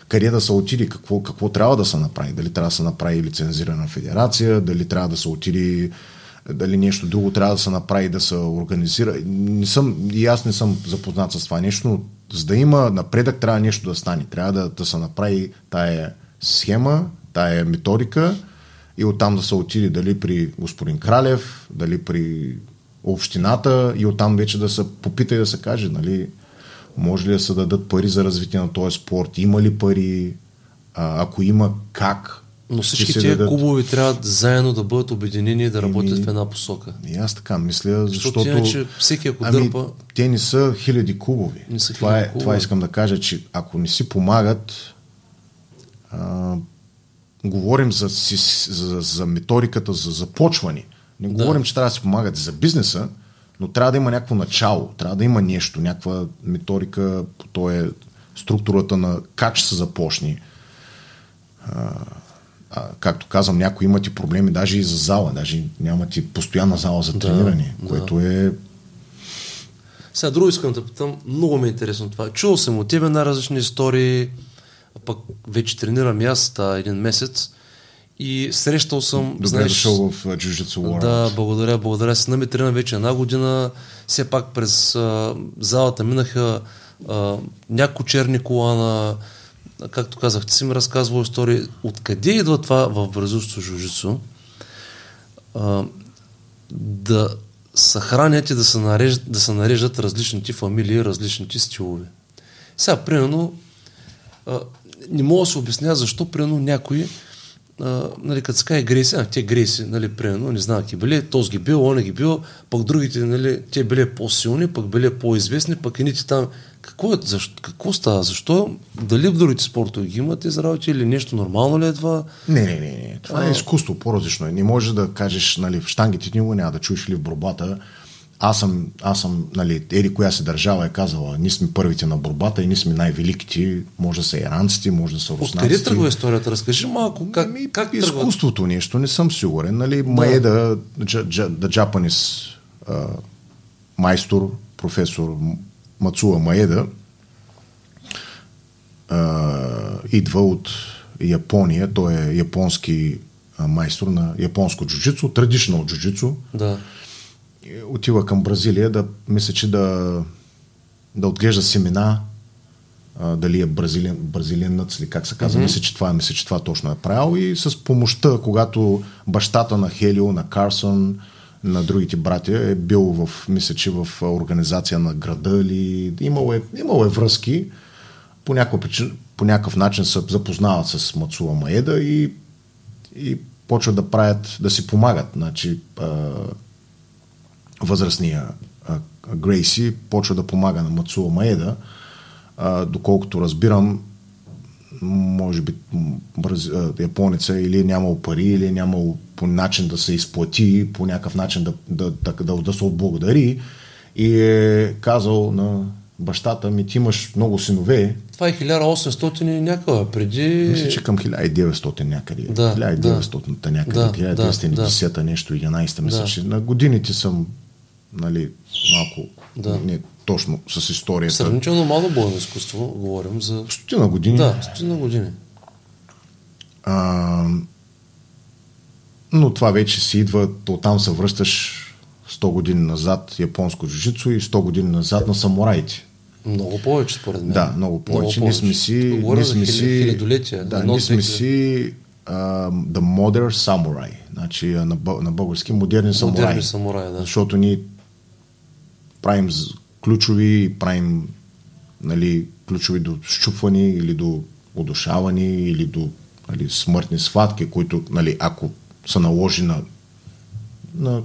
Къде да се отиде, какво, какво трябва да се направи. Дали трябва да се направи лицензирана федерация, дали трябва да се отиде дали нещо друго трябва да се направи, да се организира. Не съм, и аз не съм запознат с това нещо, но за да има напредък, трябва нещо да стане. Трябва да, да се направи тая схема, тая методика и оттам да се отиде дали при господин Кралев, дали при общината и оттам вече да се попита и да се каже, нали, може ли да се дадат пари за развитие на този спорт, има ли пари, а, ако има как. Но всички тия дадат. клубови трябва заедно да бъдат обединени и да работят Еми, в една посока. И аз така мисля, защото... Защото иначе всеки ако ами, дърпа... те не са хиляди клубови. Не са това, хиляди е, клубове. това искам да кажа, че ако не си помагат, а, говорим за, за, за методиката за започване. Не Да. говорим, че трябва да си помагат за бизнеса, но трябва да има някакво начало, трябва да има нещо, някаква методика, то е структурата на как ще се започне. А, а, както казвам, някои имат и проблеми даже и за зала, даже нямат и постоянна зала за Да, трениране, да. което е Сега друго искам да питам, много ми е интересно това. Чувал съм от тебе на различни истории, пък вече тренирам и аз та един месец и срещал съм, Добре знаеш, дошъл в Jiu-Jitsu World. Да, благодаря, благодаря. Сина ми тренира вече една година. Все пак през а, залата минаха а, няколко черни колана. Както казах, ти си ми разказвал истории. Откъде идва това в бразилското жужицу? Да съхранят и да се, нареждат, да се нареждат различните фамилии, различните стилове. Сега, примерно, а, не мога да се обясня защо, примерно, някои, а, нали, като се каже Грейси, а те Грейси, нали, примерно, не знам, ги били, този ги бил, он ги бил, пък другите, нали, те били по-силни, пък били по-известни, пък едните там. Какво, е, защо, какво става? Защо? Дали в другите спортове ги имат тези работи или нещо нормално ли е това? Не, не, не, не. Това е изкуство, по-различно е. Не може да кажеш, нали, в штангите никога няма да чуеш ли в борбата. Аз съм, аз съм, нали, еди коя се държава е казала, ние сме първите на борбата и ние сме най-великите. Може да са иранците, може да са руснаците. Откъде тръгва историята? Разкажи малко как, Ами, как тръгва? изкуството нещо, не съм сигурен. Нали, Маеда, джа, джа, the Japanese а, майстор, професор Мацуа Маеда, а, идва от Япония. Той е японски майстор на японско джуджицу, традиционно джуджицу. Да. И Отива към Бразилия да, мисля, че да, да отглежда семена, а, дали е бразилиен нъц или как се казва. Mm-hmm. Мисля, че това, мисля, че това точно е правил. И с помощта, когато бащата на Хелио, на Карсон, на другите братя е бил в, мисля, че в организация на града или имало е, имало е връзки, по, някаква причин, по някакъв начин се запознават с Мацуа Маеда и, и почват да правят, да си помагат. Значи, а, възрастния а, Грейси почва да помага на Мацуа Маеда. А, доколкото разбирам, може би м, бърз, а, японеца или е нямал пари, или е нямал по начин да се изплати, по някакъв начин да, да, да, да, да се отблагодари и е казал на бащата ми, ти имаш много синове, Това е 1800 и някъде, преди... мисля, че към 1900 някъде. Да, 1900-та някъде, Да, да, 1910-та нещо, 11-та, мисля, Да. че на годините съм нали, малко Да. не точно с историята. Сравнително мало бойно изкуство, говорим за... Стотина години. Да, стотина години. А, но това вече си идва, оттам се връщаш 100 години назад японско джуджицу и 100 години назад на самураите. Много повече, според мен. Да, много повече. Ние сме си... Говоря Ние сме хилядолетия. Да, ние сме си The Modern Samurai. Значи на, на български модерни самураи. Модерни самураи, да. Защото ние правим ключови, правим нали, ключови до щупване или до удушаване или до нали, смъртни схватки, които, нали, ако се наложи на, на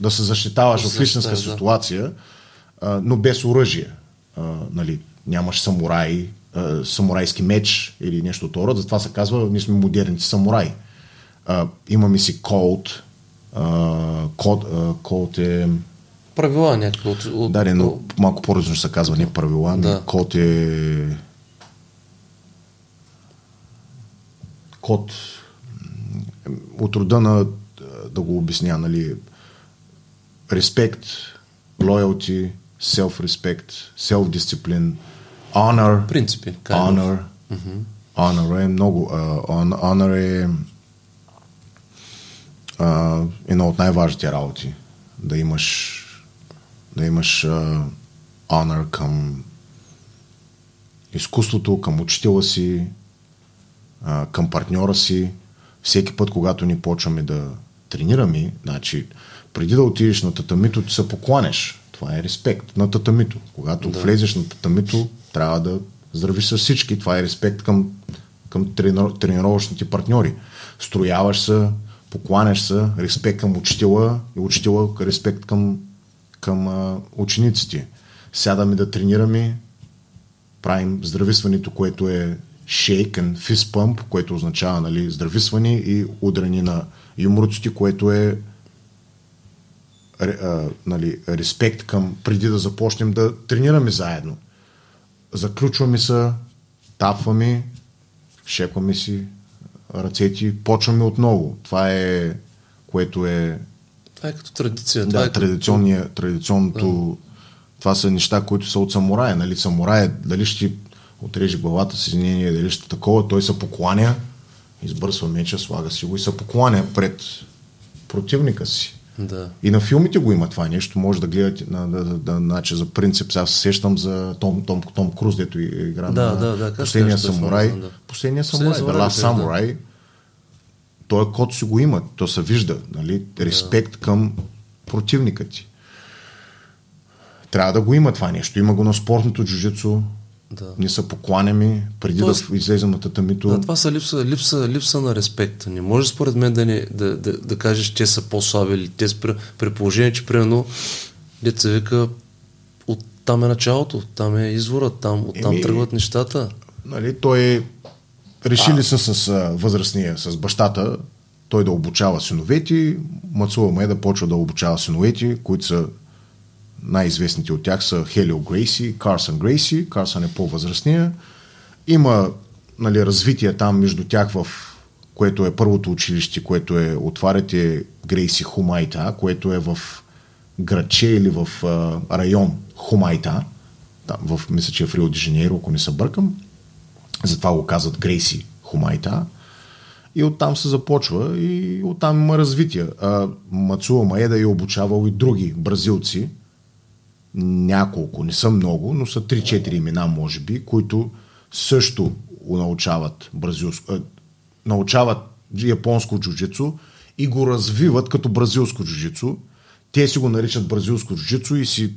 да се защитаваш Да в истинска да. ситуация, а, но без оръжие. А, нали, нямаш самурай, а, самурайски меч или нещо от рода, затова се казва, ние сме модерните самураи. А, имаме си код, а, код, код е... Правила някакви от... от Да, но малко по-различно се казва, не правила, Да. да. код е... Код от рода на, да го обясня, нали, респект, loyalty, self-respect, self-discipline, honor, принципи. kind of. honor, honor е много, uh, honor е а, една от най-важните работи. Да имаш да имаш а, honor към изкуството, към учителя си, а, към партньора си. Всеки път, когато ни почваме да тренираме, значи, преди да отидеш на татамито, ти се покланеш. Това е респект на татамито. Когато да. влезеш на татамито, трябва да здравиш с всички. Това е респект към, към тренир, тренировъчните партньори. Строяваш се, покланяш се, респект към учителя и учителя респект към, към а, учениците. Сядаме да тренираме, правим здрависването, което е shake and fist pump, което означава нали, здрависване и удрани на юмруците, което е а, нали, респект към преди да започнем да тренираме заедно. Заключваме се, тапваме, шекваме си ръцете, почваме отново. Това е което е това е като традиция. Да, това е традиционния, традиционното да. това са неща, които са от самурая. Нали? Самурая, дали ще отреже главата с извинение, дали ще такова, той се покланя, избърсва меча, слага си го и се покланя пред противника си. Да. И на филмите го има това нещо, може да гледате на, да, да, да, значи за принцип, сега се сещам за Том, Том, Том Круз, дето игра да, на да, да, последния самурай. Да. Последния самурай, The Last Samurai. Да. Той код си го има, то се вижда, нали? Респект към противника ти. Трябва да го има това нещо. Има го на спортното джуджицу, да. Ние се покланяме преди Тоест, да излезем на татамито. Да, това са липса, липса, липса на респект. Не може според мен да, не, да, да, да кажеш, че са по-слаби или те при, при положение, че примерно деца вика от там е началото, там е изворът, там, от там Еми, тръгват нещата. Нали, той решили а. са с а, възрастния, с бащата, той да обучава синовете, Мацула ме да почва да обучава синовете, които са най-известните от тях са Хелио Грейси Карсън Грейси. Карсън е по-възрастния. Има нали, развитие там между тях в което е първото училище, което е отваряте Грейси Хумайта, което е в градче или в а, район Хумайта, там, в, мисля, че е в Рио де Жанейро, ако не се бъркам. Затова го казват Грейси Хумайта. И оттам се започва и оттам има развитие. Мацуа Маеда е обучавал и други бразилци, няколко, не са много, но са 3-4 имена, може би, които също научават бразилско, научават японско джуджицу и го развиват като бразилско джуджицу. Те си го наричат бразилско джуджицу и си,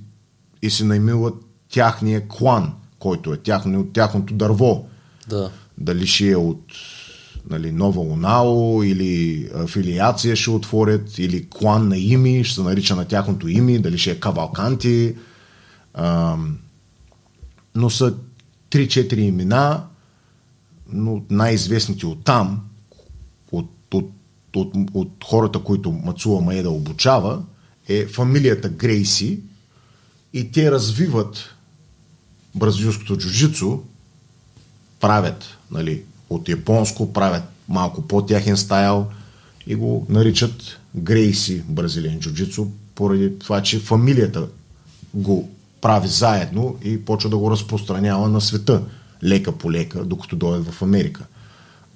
и си наймилат тяхния клан, който е тяхно, от тяхното дърво. Да. Дали ще е от нали, Нова Унао или афилиация ще отворят, или клан на ими, ще се нарича на тяхното име, дали ще е Кавалканти. А, но са 3-4 имена, но най-известните от там, от, от, от, от хората, които Мацула Маеда обучава, е фамилията Грейси и те развиват бразилското джуджицу, правят нали, от японско, правят малко по-тяхен стайл и го наричат Грейси бразилен джуджицу, поради това, че фамилията го прави заедно и почва да го разпространява на света, лека по лека, докато дойдат в Америка.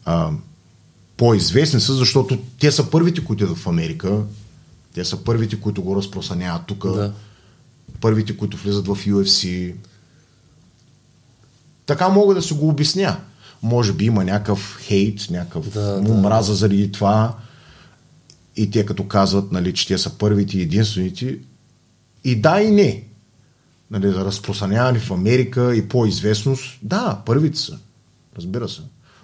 А, по-известни са, защото те са първите, които идват в Америка, те са първите, които го разпространяват тук, да. първите, които влизат в UFC. Така мога да се го обясня може би има някакъв хейт, някакъв да, му да. мраза заради това и те като казват, нали, че те са първите и единствените и да и не. Нали, за разпространяване в Америка и по-известност, да, първите са. Разбира се.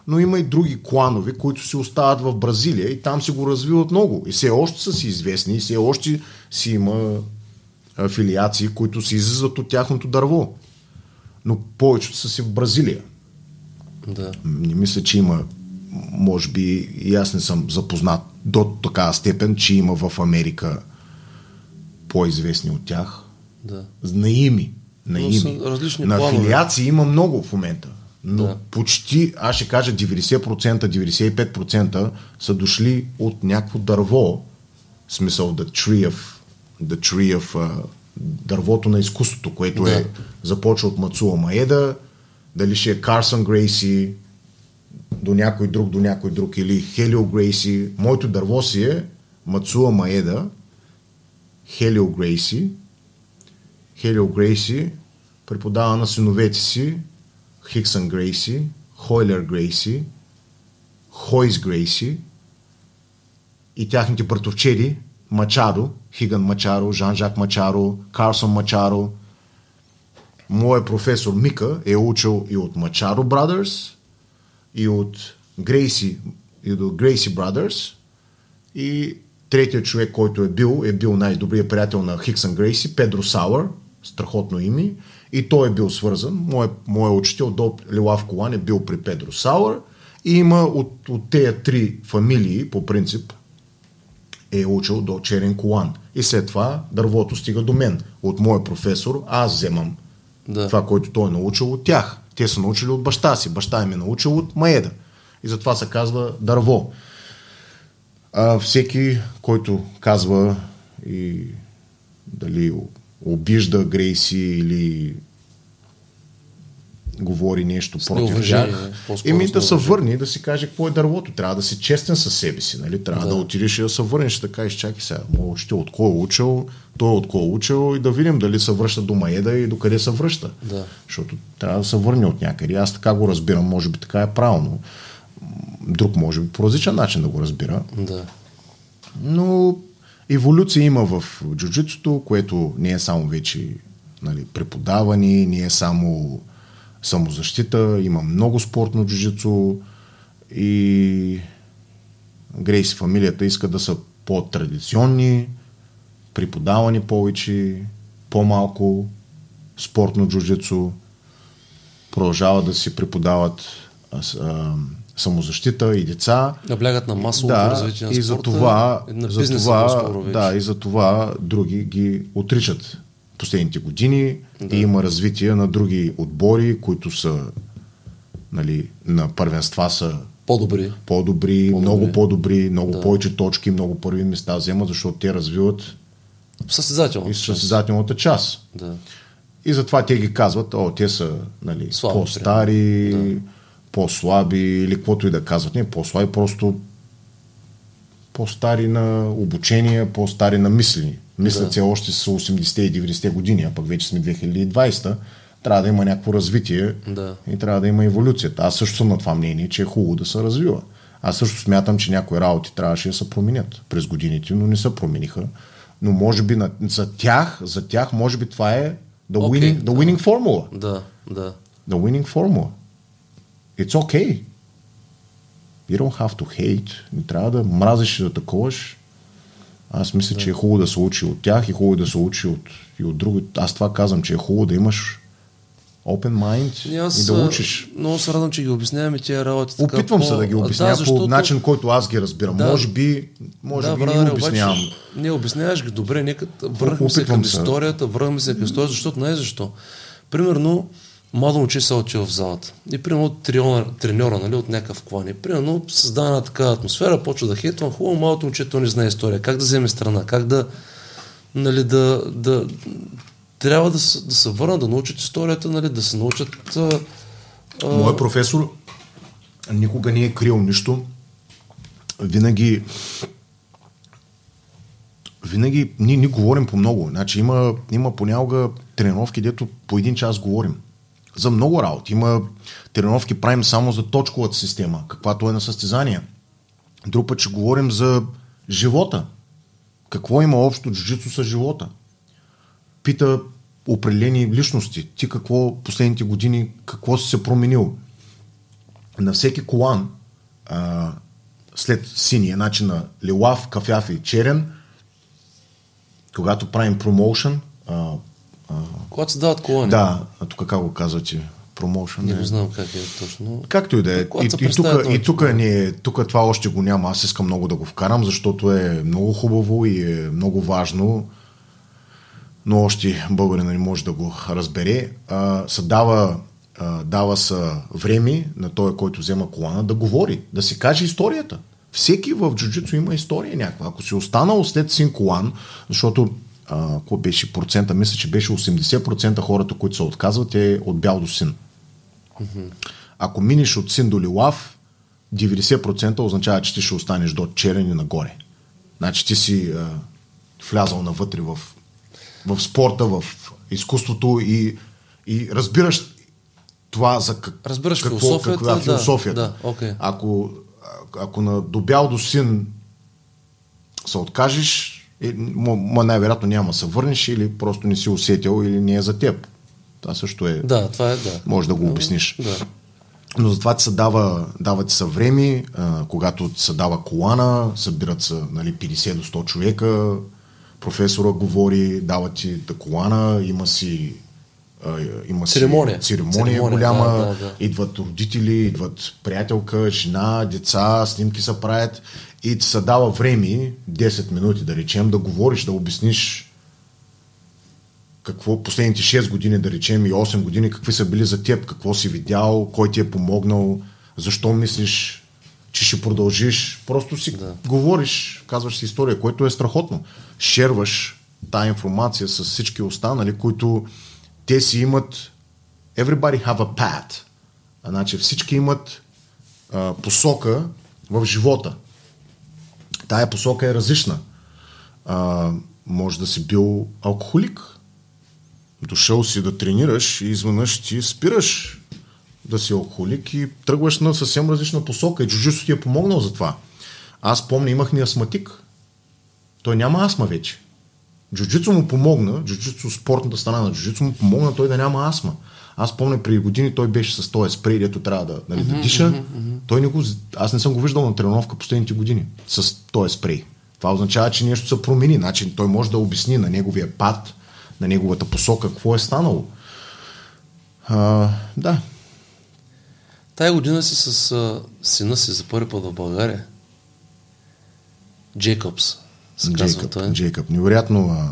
Но има и други кланови, които си остават в Бразилия и там си го развиват много. И все още са си известни, и все още си има афилиации, които се излизат от тяхното дърво. Но повечето са си в Бразилия. Да. Не мисля, че има, може би, и аз не съм запознат до такава степен, че има в Америка по-известни от тях. Да. На ими. На ими. На афилиации има много в момента. Но да. почти, аз ще кажа 90%, 95% са дошли от някакво дърво, в смисъл the tree of, the tree of uh, дървото на изкуството, което да. е започва от Мацуа Маеда, дали ще е Карсън Грейси, до някой друг, до някой друг, или Хелио Грейси. Моето дърво си е Мацуа Маеда, Хелио Грейси. Хелио Грейси преподава на синовете си Хиксън Грейси, Хойлер Грейси, Хойс Грейси и тяхните братовчеди Мачаро, Хиган Мачаро, Жан-Жак Мачаро, Карсон Мачаро. Моят професор Мика е учил и от Мачаро Brothers, и от Грейси, и от Грейси Brothers, и третият човек, който е бил, е бил най-добрият приятел на Хиксън Грейси, Педро Сауър, страхотно име, и той е бил свързан. Моят мое учител до Лилав Колан е бил при Педро Сауър и има от, от тези три фамилии, по принцип, е учил до Черен Колан. И след това дървото стига до мен. От моя професор аз вземам да. това, което той е научил от тях. Те са научили от баща си. Баща им е научил от Маеда. И затова се казва дърво. А, всеки, който казва и дали обижда Грейси или говори нещо С против неуважение, тях, еми да се върне да си каже какво е дървото. Трябва да си честен със себе си. Нали? Трябва да. Да. отидеш и да се върнеш така изчакай сега. Мога, ще от кой е учил, той от кой е учил и да видим дали се връща до Маеда и до къде се връща. Да. Защото трябва да се върне от някъде. Аз така го разбирам, може би така е правилно. Друг може би по различен начин да го разбира. Да. Но еволюция има в джуджитото, което не е само вече нали, преподаване, не е само самозащита, има много спортно джуджицу и Грейс и фамилията иска да са по-традиционни, преподавани повече, по-малко спортно джуджицу, продължават да си преподават а, а, самозащита и деца. Наблягат на масовото Да, развитие на и спорта. за това, и на за това, да, и за това други ги отричат последните години Да. и има развитие на други отбори, които са нали, на първенства са По-добри. по-добри, По-добри. много по-добри, много Да. повече точки, много първи места вземат, защото те развиват Състезателно. и състезателната част. Да. И затова те ги казват, о, те са нали, Слаби, по-стари, примерно. по-слаби или каквото и да казват. Не, по-слаби, просто по-стари на обучение, по-стари на мисли. Мислят Да. още с 80-те и 90-те години, а пък вече сме 2020 трябва да има някакво развитие Да. и трябва да има еволюцията. Аз също съм на това мнение, че е хубаво да се развива. Аз също смятам, че някои работи трябваше да се променят през годините, но не се промениха. Но може би на, за тях, за тях може би това е the winning, the да. winning formula. Да, да. The winning formula. It's okay. You don't have to hate. Не трябва да мразиш и да таковаш. Аз мисля, че е хубаво да се учи от тях и хубаво да се учи от, и от други. Аз това казвам, че е хубаво да имаш open mind И аз и да учиш. много се радвам, че ги обясняваме тия работи. Опитвам по... се да ги обясня да, защото... по начин, който аз ги разбирам. Да. Може би, може да, би брадър, не обяснявам. Обаче, не обясняваш ги добре, нека върнахме се към се. историята, върнахме се към историята, защото не е защо. Примерно, младо момче се отива в залата. И примерно треньора, треньора нали, от някакъв клан. И примерно създава една такава атмосфера, почва да хейтвам, хубаво, малото момче, то не знае история. Как да вземе страна, как да, нали, да, да трябва да, се- да се върнат, да научат историята, нали, да се научат а, а, професор никога не е крил нищо. Винаги винаги ние, ние говорим по много. Значи има, има понякога тренировки, дето по един час говорим. За много работи. Има тренировки правим само за точковата система, каквато е на състезания. Друг път ще говорим за живота. Какво има общо джуджицу с живота? Пита определени личности. Ти какво последните години, какво си се променил? На всеки колан, а, след синия, значи на лилав, кафяв и черен, когато правим промоушен, а, когато се дават колани. да, а тук как го казвате? Промоушен? Не го знам как е точно. Както и да е. И, и, тук, и тук, не, тук това още го няма. Аз искам много да го вкарам, защото е много хубаво и е много важно, но още българина не може да го разбере. А, се дава, а, дава се време на той, който взема колана, да говори, да си каже историята. Всеки в джуджицу има история някаква. Ако си останал след син колан, защото а, какво беше процента, мисля, че беше 80% хората, които се отказват, е от бял до син. Ако минеш от син до лилав, 90% означава, че ти ще останеш до черен и нагоре. Значи ти си а, влязал навътре в, в спорта, в изкуството и, и разбираш това за как, Разбираш какво, философията, каква е да, философията. да, окей. Ако, а- ако на добял до син се откажеш, е, м- м- най-вероятно няма да се върнеш или просто не си усетил или не е за теб. Това също е... Да, това е да. Може да го обясниш. Да. Но затова ти се дава, дава ти се време, а, когато ти се дава колана, събират се нали, 50 до 100 човека, професора говори, дава ти колана, има си а, има Церемония. си церемония, Церемония, голяма, да, да, да. идват родители, идват приятелка, жена, деца, снимки се правят и ти се дава време, 10 минути да речем, да говориш, да обясниш какво последните 6 години, да речем, и 8 години, какви са били за теб, какво си видял, кой ти е помогнал, защо мислиш, че ще продължиш. Просто си да. говориш, казваш си история, което е страхотно. Шерваш тая информация с всички останали, които те си имат everybody have a path. Значи всички имат а, посока в живота. Тая посока е различна. А, може да си бил алкохолик, дошъл си да тренираш и изведнъж ти спираш да си алкохолик и тръгваш на съвсем различна посока. И джуджитсу ти е помогнал за това. Аз помня, имах ни астматик. Той няма астма вече. Джуджицу му помогна, джуджицу, спортната страна на джуджицу му помогна той да няма астма. Аз помня преди години той беше с този спрей, дето трябва да, нали, да диша. Той не го, аз не съм го виждал на тренировка последните години с този спрей. Това означава, че нещо се промени. Значи той може да обясни на неговия пад, на неговата посока, какво е станало. А, да. Тая година си с а, сина си за първи път в България. Казва Джейкъб. Джейкъб. Невероятно, а,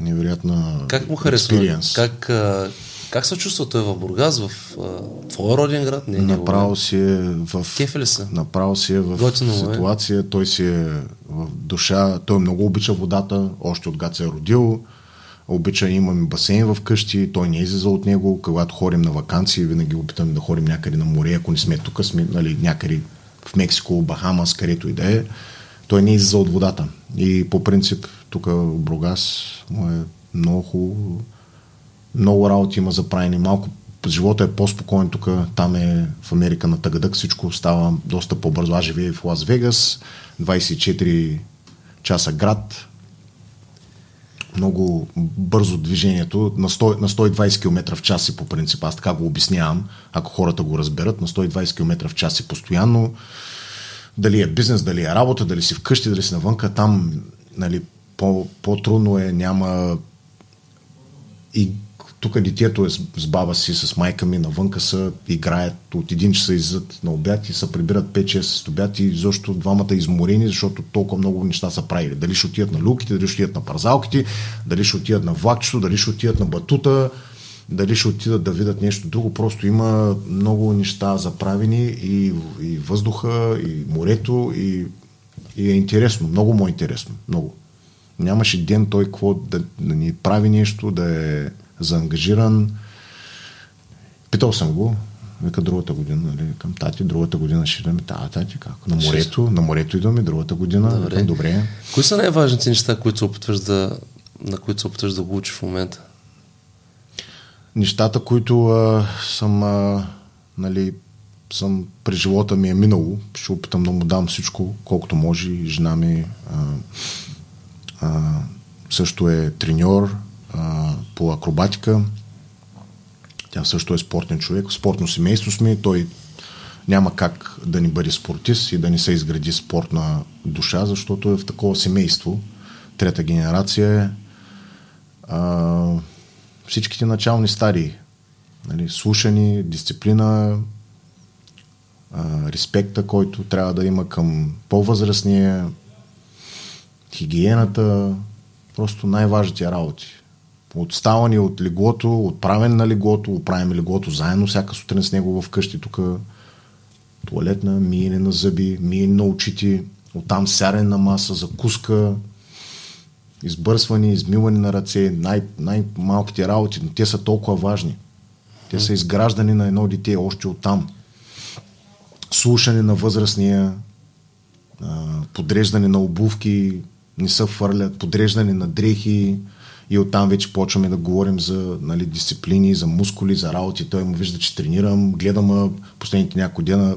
невероятно Как му харесва? experience. Как, а, как се чувства той в Бургас, в а, твоя роден град? Не, Направо си е в... Кефи ли се? Направо си е в Готино е. ситуация, той си е в душа, той много обича водата, още от се е родил, обича, имаме басейн в къщи, той не е излизал от него, когато ходим на вакансии, винаги опитаме да ходим някъде на море, ако не сме тук, сме нали, някъде в Мексико, Бахамас, където и да е, той не е излизал от водата. И по принцип, тук в Бругас му е много хубаво, много работи има за правене, малко живота е по-спокоен тук, там е в Америка на Тагадък, всичко става доста по-бързо. Аз живея в Лас Вегас, 24 часа град, много бързо движението, на, 100, на 120 км в час си по принцип, аз така го обяснявам, ако хората го разберат, на 120 км в час си постоянно, дали е бизнес, дали е работа, дали си вкъщи, дали си навънка, там нали, по, по-трудно е, няма и тук детето е с, баба си, с майка ми, навънка са, играят, от един часа излизат на обяд и се прибират 5-6 с обяд и защо двамата изморени, защото толкова много неща са правили. Дали ще отидат на люките, дали ще отидат на парзалките, дали ще отидат на влакчето, дали ще отидат на батута, дали ще отидат да видят нещо друго. Просто има много неща заправени и, и въздуха, и морето, и, и е интересно. Много му е интересно. Много. Нямаше ден той какво да, да ни прави нещо, да е заангажиран. Питал съм го, вика другата година, нали, към тати, другата година ще идваме. Та, тати, как? На морето, на морето идваме другата година. Добре. Добре. добре. Кои са най-важните неща, които се опитваш да, на които се опитваш да го учиш в момента? Нещата, които а, съм, а, нали, съм през живота ми е минало, ще опитам да му дам всичко, колкото може. Жена ми а, а, също е треньор по акробатика. Тя също е спортен човек. Спортно семейство сме. Той няма как да ни бъде спортист и да не се изгради спортна душа, защото е в такова семейство. Трета генерация е. А, всичките начални стари. Нали, слушани, дисциплина, а, респекта, който трябва да има към по-възрастния, хигиената, просто най-важните работи. Отставане от леглото, отправен на леглото, оправим леглото заедно всяка сутрин с него вкъщи тук. Туалетна, миене на зъби, миене на очите, оттам сярене на маса, закуска, избърсване, измиване на ръце, най- най-малките работи, но те са толкова важни. Те са изграждане на едно дете още оттам. Слушане на възрастния, подреждане на обувки, не се фърлят, подреждане на дрехи и оттам вече почваме да говорим за нали, дисциплини, за мускули, за работи. Той му вижда, че тренирам, гледам последните няколко дена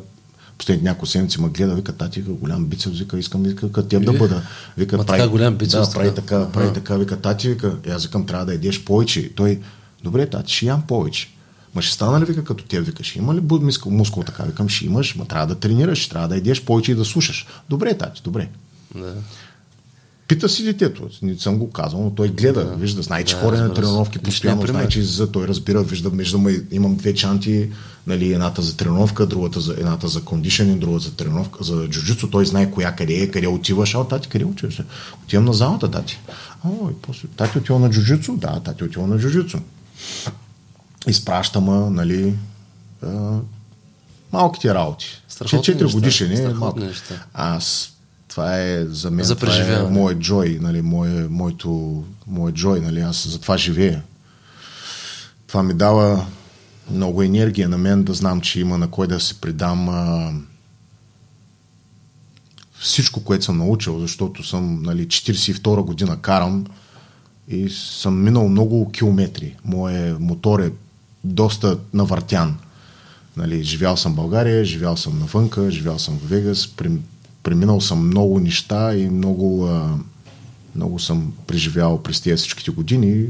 последните няколко седмици ме гледа, вика, тати, голям бицепс, вика, искам, вика, като теб да бъда. Вика, Ма прави, така голям бицепс. Да, прави така, прави така, вика, тати, вика, аз викам, трябва да едеш повече. Той, добре, тати, ще ям повече. Ма ще стана ли, вика, като теб, вика, ще има ли мускул, мускул така? Викам, ще имаш, ма трябва да тренираш, трябва да едеш повече и да слушаш. Добре, тати, добре. Да. Пита си детето, не съм го казал, но той гледа, да. вижда, знае, че да, хора на тренировки постоянно, знае, че за той разбира, вижда, виждам, имам две чанти, нали, едната за тренировка, другата за, едната за кондишенинг, другата за тренировка, за джуджицу, той знае коя къде е, къде отиваш, а тати, къде отиваш? Отивам на залата, тати. О, и после, тати отива на джуджицу? Да, тати отива на джуджицу. Изпраща ма, нали, а, малките работи. Четири годишни, е малко. Аз това е за мен за това е моят джой, нали, мое, моето, моят джой, нали, аз за това живея. Това ми дава много енергия на мен да знам, че има на кой да се придам а, всичко, което съм научил, защото съм нали, 42 година карам и съм минал много километри. Моят мотор е доста навъртян. Нали, живял съм в България, живял съм навънка, живял съм в Вегас, преминал съм много неща и много, а, много съм преживял през тези всичките години.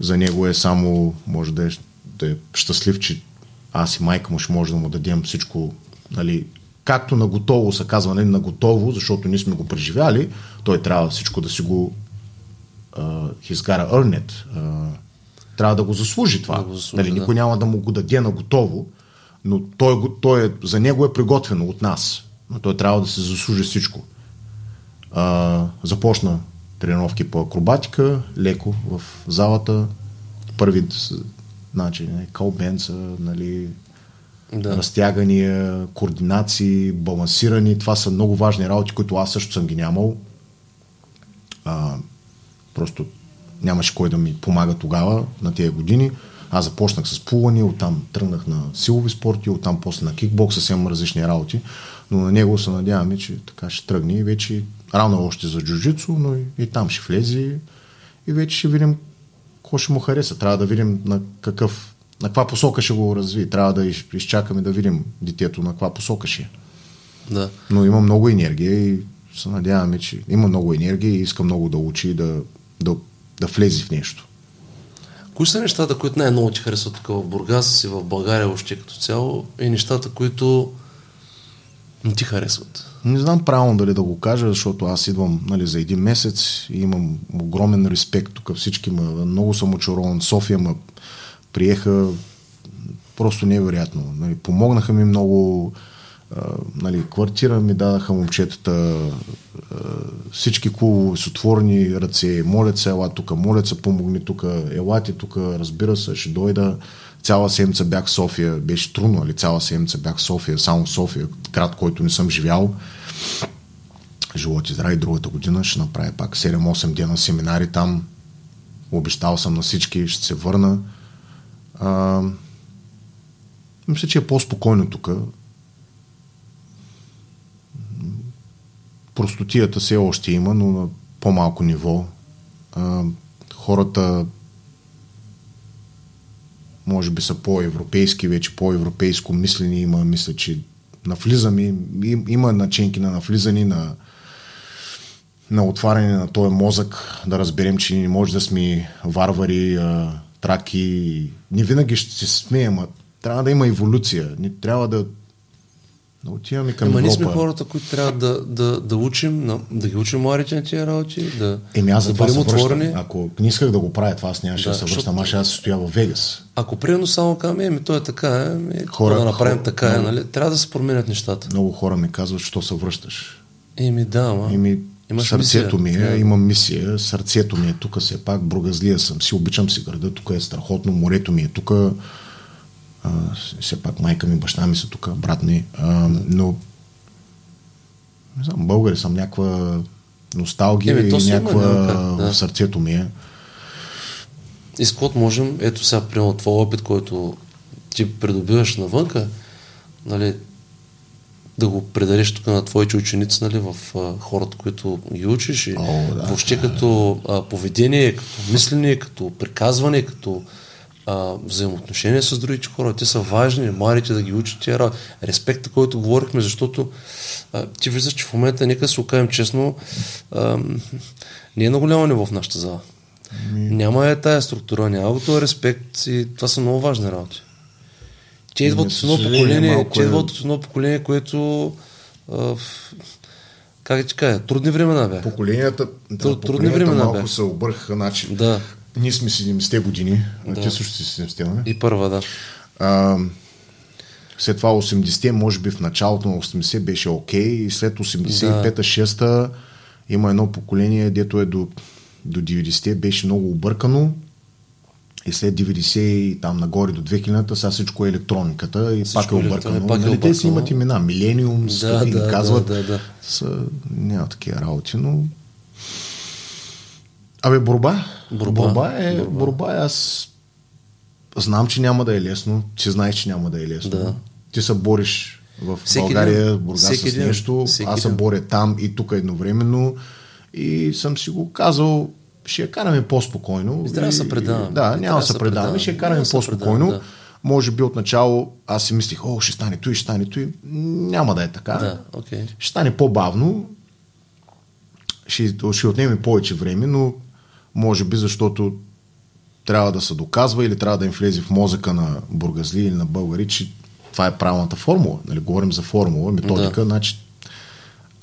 За него е само, може да е, да е щастлив, че аз и майка му ще може да му дадем всичко, нали, както на готово се казва, нали, на готово, защото ние сме го преживяли, той трябва всичко да си го uh, he's gotta earn it. Uh, трябва да го заслужи това. Да го заслужи, нали, да. Никой няма да му го даде на готово, но той, той е, за него е приготвено от нас той трябва да се заслужи всичко. А, започна тренировки по акробатика, леко в залата. Първи значи, калбенца, нали, да. разтягания, координации, балансирани. Това са много важни работи, които аз също съм ги нямал. А, просто нямаше кой да ми помага тогава, на тези години. Аз започнах с плуване, оттам тръгнах на силови спорти, оттам после на кикбокс, съвсем различни работи но на него се надяваме, че така ще тръгне и вече рано още за джуджицу, но и, и там ще влезе и вече ще видим какво ще му хареса. Трябва да видим на какъв, на каква посока ще го разви. Трябва да изчакаме да видим детето на каква посока ще е. Да. Но има много енергия и се надяваме, че има много енергия и иска много да учи и да, да, да влезе в нещо. Кои са нещата, които най-много ти харесват тук в Бургас и в България още като цяло и нещата, които не ти харесват? Не знам правилно дали да го кажа, защото аз идвам нали, за един месец и имам огромен респект. Тук всички ма, много съм очарован. София ма приеха просто невероятно. Нали, помогнаха ми много. А, нали, квартира ми дадаха момчетата, а, всички клубове с отворени ръце, молят се, ела тук, молят се, помогни тук, елате тук, разбира се, ще дойда цяла седмица бях в София, беше трудно, али цяла седмица бях в София, само в София, град, който не съм живял. Живот и здраве, другата година ще направя пак 7-8 дена семинари там. Обещал съм на всички, ще се върна. А, мисля, че е по-спокойно тук. Простотията все още има, но на по-малко ниво. А, хората може би са по-европейски, вече по-европейско мислени има, мисля, че навлизаме, има начинки на навлизане, на, на отваряне на този мозък, да разберем, че не може да сме варвари, траки. Не винаги ще се смеем, а трябва да има еволюция. Не трябва да да отиваме към Ема ние сме хората, които трябва да, да, да учим, да ги учим младите на тия работи, да, Еми аз за да това бъдем отворени. Ако не исках да го правя това, аз нямаше да, да се връщам, аз ще стоя в Вегас. Ако приемно само казваме, еми то е така, еми, хора, да направим хора, така, много, нали? трябва да се променят нещата. Много хора ми казват, що се връщаш. Еми да, ма. Еми, Имаш сърцето мисия. ми е, имам мисия, сърцето ми е тук, все пак бругазлия съм си, обичам си града, тук е страхотно, морето ми е тук, а, все пак майка ми, баща ми са тук, брат ми. А, но не знам, българи съм някаква носталгия е, и някаква да. в сърцето ми е. И с можем, ето сега, примерно, твой опит, който ти придобиваш навънка, нали, да го предадеш тук на твоите ученици, нали, в а, хората, които ги учиш и О, да, въобще като а, поведение, като мислене, като приказване, като а, взаимоотношения с другите хора. Те са важни, младите да ги учат тия работи. Респекта, който говорихме, защото а, ти виждаш, че в момента, нека се окажем честно, а, не е на голямо ниво в нашата зала. Няма е тая структура, няма го този респект и това са много важни работи. Те идват от едно поколение, те е- идват от едно поколение, което а, как ти кажа, трудни времена бяха. Поколенията, да, трудни поколенията времена малко бяха. се объркаха. Значи, Да. Ние сме 70-те години, Да. ти също си 70-те, нали? И първа, да. А, след това 80-те, може би в началото на 80 беше окей, и след 85-та, 6-та има едно поколение, дето е до, до 90-те, беше много объркано. И след 90 и там нагоре до 2000-та, сега всичко е електрониката и Всичко пак е е объркано. пак е нали, те си имат имена, Милениум, Да, да, казват. да, да, да. Са, няма такива работи, но... Абе, борба. Борба. Борба е, Борба. борба е, аз знам, че няма да е лесно. Ти знаеш, че няма да е лесно. Да. Ти се бориш в Всеки България, ден. Бургас Всеки с нещо. Всеки аз се боря там и тук едновременно. И съм си го казал, ще я караме по-спокойно. И трябва да се предаваме. Да, И няма да се да се предаваме, ще я караме по-спокойно. да. Може би отначало аз си мислих, о, ще стане той, ще стане той. Няма да е така. Да, окей. Ще стане по-бавно, ще, ще отнеме повече време, но може би защото трябва да се доказва или трябва да им влезе в мозъка на бургазли или на българи, че това е правилната формула. Нали, говорим за формула, методика, Да. значи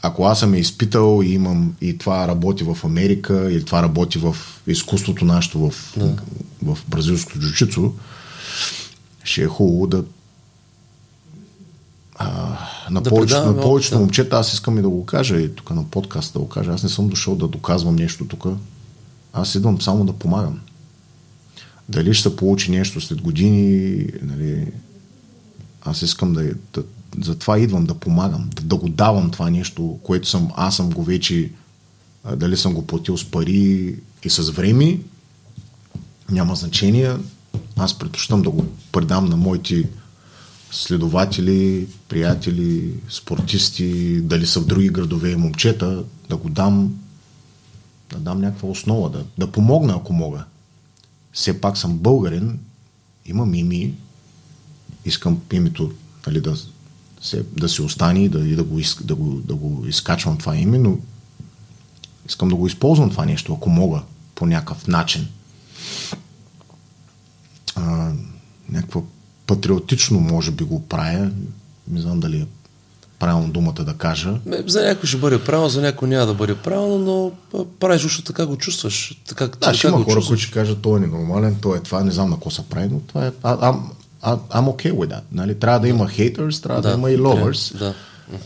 ако аз съм я изпитал и имам и това работи в Америка, или това работи в изкуството нашето в, Да. в бразилското джучицо, ще е хубаво да а, на, Да повечето, предаваме на повечето опита. момчета, аз искам и да го кажа и тук на подкаста да го кажа. Аз не съм дошъл да доказвам нещо тук. Аз идвам само да помагам. Дали ще получи нещо след години, нали, аз искам да, да затова идвам да помагам, да, да го давам това нещо, което съм, аз съм го вече, дали съм го платил с пари и с време, няма значение. Аз предпочитам да го предам на моите следователи, приятели, спортисти, дали са в други градове и момчета, да го дам, да дам някаква основа, да, да помогна, ако мога. Все пак съм българин, имам ими, искам името нали, да, се, да си остане да, и да, го, да, го, да го изкачвам това име, но искам да го използвам това нещо, ако мога, по някакъв начин. А, някаква патриотично, може би го правя. Не знам дали е правилно думата да кажа. За някой ще бъде правилно, за някой няма да бъде правилно, но правиш защото така го чувстваш. Така, Да, ще има хора, които ще кажат, той е ненормален, той е това, не знам на какво се прави, но това е... А, I'm, I'm okay with that. Нали? Трябва да има haters, трябва да, Да, има и lovers. да.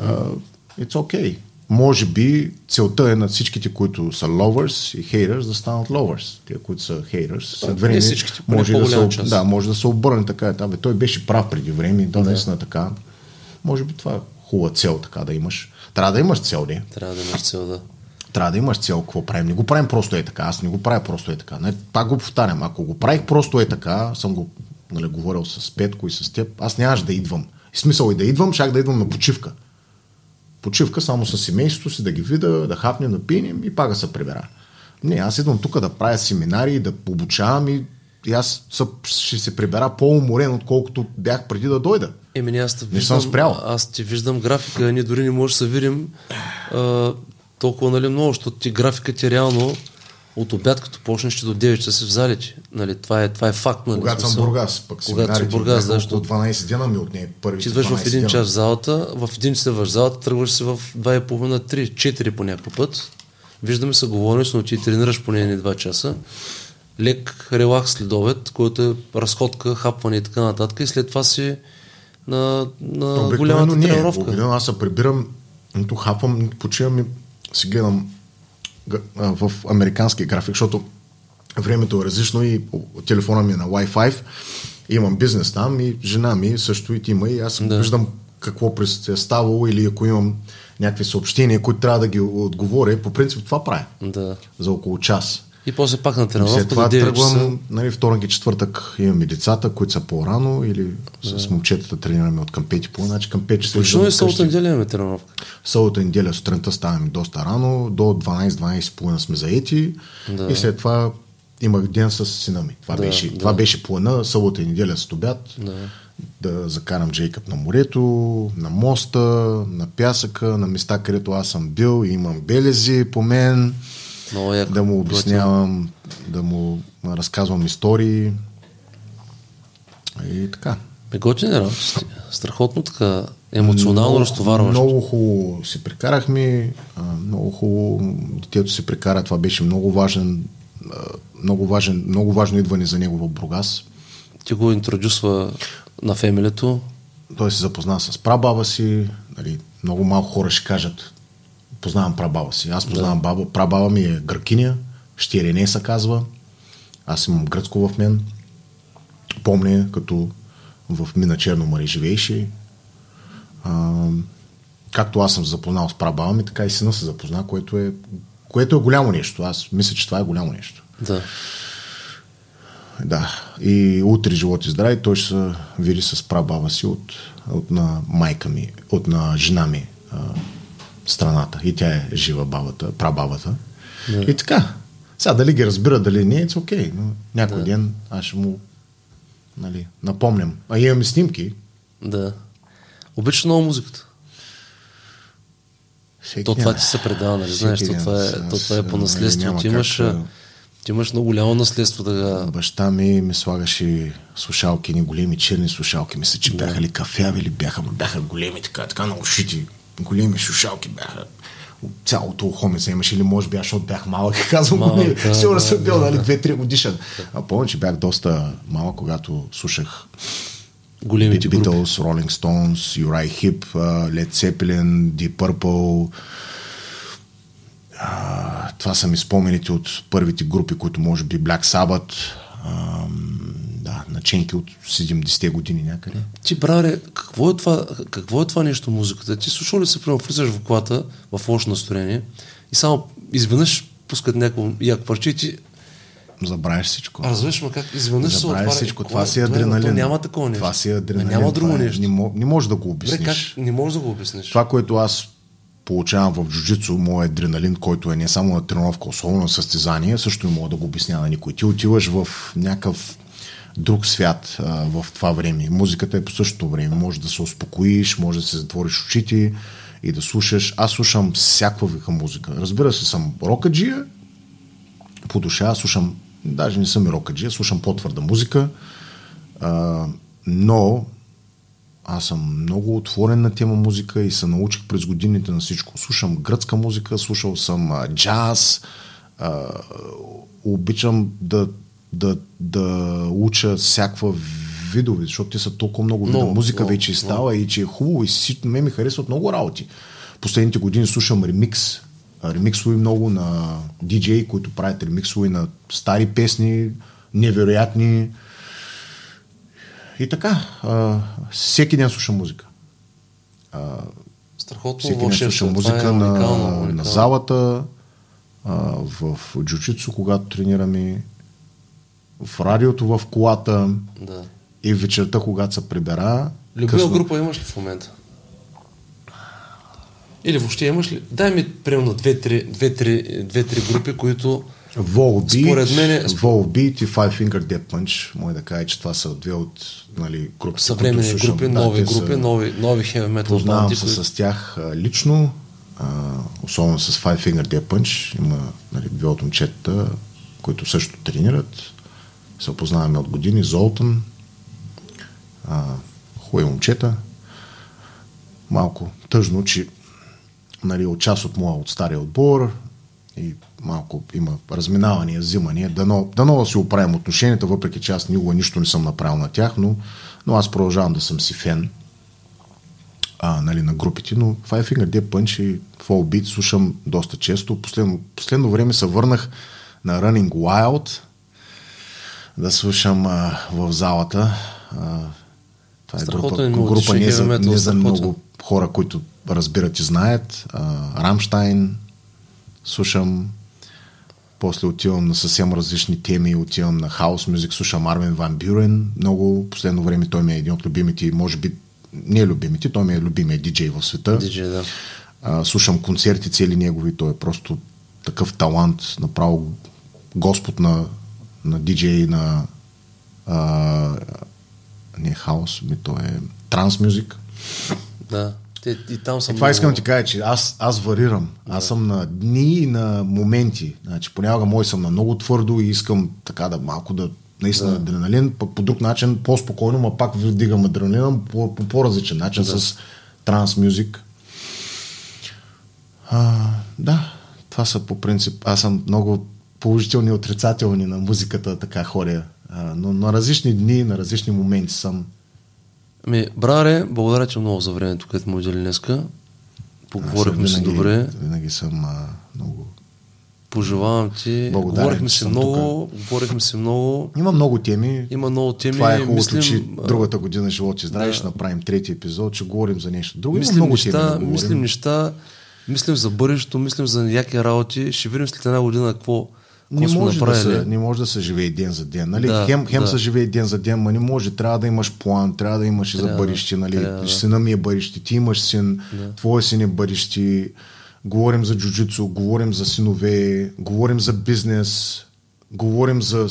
Uh, it's okay. Може би целта е на всичките, които са lovers и haters, да станат lovers. Тия, които са haters, след време всичките, може, да се, да, може да се обърне така. Е, той беше прав преди време, да, Да. наистина така. Може би това хубава цел така да имаш. Трябва да имаш цел, не? Трябва да имаш цел, да. трябва да имаш цел какво правим. Не го правим просто е така. Аз не го правя просто е така. Не, пак го повтарям. Ако го правих просто е така, съм го нали, говорил с Петко и с теб, аз нямаш да идвам. И смисъл и да идвам, шак да идвам на почивка. Почивка само с семейството си, да ги видя, да хапнем, да пинем и пак да се прибера. Не, аз идвам тук да правя семинари, да обучавам и, и аз ще се прибера по-уморен, отколкото бях преди да дойда. Еми, не, аз те Не виждам, съм спрял. Аз ти виждам графика, ние дори не можем да се видим а, толкова нали, много, защото ти графика ти е реално от обяд, като почнеш ще до 9 часа си в залите. Нали, това, е, това е факт. Нали, Когато съм. Бургас, пък Когато семинарите Бургас, да, около 12 дена ми отне първите Ти идваш в 12 един час в залата, в един час в залата, тръгваш си в 2,5-3, 4 по някакъв път. Виждаме се, говорим, но ти тренираш поне едни 2 часа. Лек релакс след обед, който е разходка, хапване и така нататък. И след това си на, на Обикновено голямата не. тренировка. Обикновено аз се прибирам, нито хапвам, нито почивам и си гледам в американския график, защото времето е различно и телефона ми е на Wi-Fi. Имам бизнес там и жена ми също и ти има и аз да. виждам какво през е ставало или ако имам някакви съобщения, които трябва да ги отговоря. По принцип това правя Да. за около час. И после пак на След тренировка това до 9 часа. тръгвам, нали, вторник и четвъртък имаме децата, които са по-рано или с момчетата тренираме от към 5 по значи към 5 часа. И излизам събота неделя имаме тренировка. Събота неделя сутринта ставаме доста рано, до 12-12 половина сме заети Да. и след това имах ден с сина ми. Това, Да, беше, да. това беше плана, събота и неделя с обяд, Да. да закарам Джейкъб на морето, на моста, на пясъка, на места, където аз съм бил и имам белези по мен, яко. да му обяснявам, да му разказвам истории и така. Готини работи. Страхотно така емоционално разтоварваш. Много хубаво се прекарахме, много хубаво детето се прекара, това беше много важен, много, важен, много важно идване за него в Бургас. Ти го интродюсва на фемилито. Той се запозна с прабаба си, нали, много малко хора ще кажат, познавам прабаба си. Аз познавам баба, прабаба ми е гръкиня, Щирене се казва. Аз имам гръцко в мен. Помня, като в Мина Черно море живееше. А, както аз съм запознал с прабаба ми, така и сина се запозна, което е, което е голямо нещо. Аз мисля, че това е голямо нещо. Да. Да. И утре живот и здраве той ще се види с прабаба си от, от на майка ми, от на жена ми страната. И тя е жива бабата, прабабата. Да. И така. Сега дали ги разбира, дали не, it's окей. Но някой ден аз ще му нали, напомням. А имаме снимки. Да. Обичаш много музиката. Всеки То това ти се предава, нали? Знаеш, то това е, то това е по наследство. Ти имаш, как, ти имаш много голямо наследство да Баща ми ми слагаше слушалки, ни големи черни слушалки. Мисля, че бяха ли кафяви или бяха, бяха големи, така, така на ушите. Големи слушалки бяха. От Цялото ухо ми се имаше или може би защото бях малък, казвам Малък, големи. да, Сигурно да, съм бил, да, нали, да. 2-3 годишен. А помня, че бях доста малък, когато слушах големите групи. Beatles, Rolling Stones, Uri Hip, uh, Led Zeppelin, Deep Purple. А, това са ми спомените от първите групи, които може би Black Sabbath, да, наченки от 70-те години някъде. Ти, браре, какво е това, какво е това нещо музиката? Ти слушал ли се, примерно, влизаш в колата в лошо настроение и само изведнъж пускат някакво яко парче и ти Забравяш всичко. А, разбираш, ма как изведнъж се отваря. всичко. Кое- Това си кое е? адреналин. То няма такова нещо. Това си адреналин. Няма друго това е- нещо. Не, не можеш да го обясниш. как не можеш да го обясниш? Това, което аз получавам в джуджицу, моят адреналин, който е не само на тренировка, особено на състезание, също не мога да го обясня на никой. Ти отиваш в някакъв друг свят а, в това време. Музиката е по същото време. Може да се успокоиш, може да се затвориш очите и да слушаш. Аз слушам всякаква вика музика. Разбира се, съм рокаджия, по душа, слушам, даже не съм и рокаджия, слушам по-твърда музика, а, но аз съм много отворен на тема музика и се научих през годините на всичко. Слушам гръцка музика, слушал съм а, джаз, а, обичам да, да, да уча всякаква видове, защото те са толкова много Много, музика много, вече и става и че е хубаво и си, ме ми харесват много работи. Последните години слушам ремикс, а, ремиксови много на диджеи, които правят ремиксови на стари песни, невероятни. И така, а, всеки ден слушам музика. Страхотно Всеки ден слушам е музика на, уникално, на залата, а, в джуджицу, когато тренираме, в радиото в колата Да. и вечерта, когато се прибера. Любима късно- група имаш ли в момента? Или въобще имаш ли? Дай ми примерно две-три, две-три, две-три групи, които Volbeat, Според мен е- Volbeat и Five Finger Death Punch, може да кажа, че това са две от нали, групите, съвременни слушам. групи, Да, нови групи, са- нови, нови heavy metal Познавам банди, се които... с тях лично, а, особено с Five Finger Death Punch. Има нали, две от момчетата, които също тренират. Се опознаваме от години. Золтан, а, хубави момчета. Малко тъжно, че нали, от част от моя, от стария отбор и малко има разминавания, взимания. Дано, дано да си оправим отношенията, въпреки че аз никога нищо не съм направил на тях, но, но аз продължавам да съм си фен а, нали, на групите, но Five Finger Death Punch и Fall Beat слушам доста често. Последно, последно време се върнах на Running Wild да слушам а, в залата. А, това е група, мелодичен група не, за, не за много хора, които разбират и знаят. А, Рамштайн слушам после отивам на съвсем различни теми, отивам на хаус мюзик, слушам Армен Ван Бюрен, много последно време той ми е един от любимите, може би не е любимите, той ми е любимия диджей в света. Диджей, да. А, слушам концерти цели негови, той е просто такъв талант, направо господ на, на диджей, на а, не хаос, ми то е транс мюзик. Да. Те, и там съм Това много- искам да ти кажа, че аз, аз варирам. Аз съм на дни и на моменти. Значи, понякога мой съм на много твърдо и искам така да малко да наистина адреналин, пък по друг начин по-спокойно, ма пак вдигам адреналина по, по по-различен начин с транс мюзик. А, да, това са по принцип. Аз съм много положителни и отрицателни на музиката, така хоря. Но на различни дни, на различни моменти съм. Ми, браре, благодаря ти много за времето, което му отдели днеска. Поговорихме си добре. Винаги съм а, много Пожелавам ти. Благодарен, говорихме си много, говорихме си много. Има много теми. Има много теми. Това е хубавото, мислим, че другата година живот и здраве да. ще направим трети епизод, че говорим за нещо друго. Мислим много неща, теми да говорим. мислим неща, мислим за бъдещето, мислим за яки работи. Ще видим след една година какво не може, да се, не може да се живее ден за ден. Нали? Да, хем хем да. се живее ден за ден, ма не може. Трябва да имаш план, трябва да имаш и за бъдеще. Нали? трябва, да. Сина ми е бъдеще, ти имаш син, твоя син е бъдеще. Говорим за джуджицу, говорим за синове, говорим за бизнес, говорим за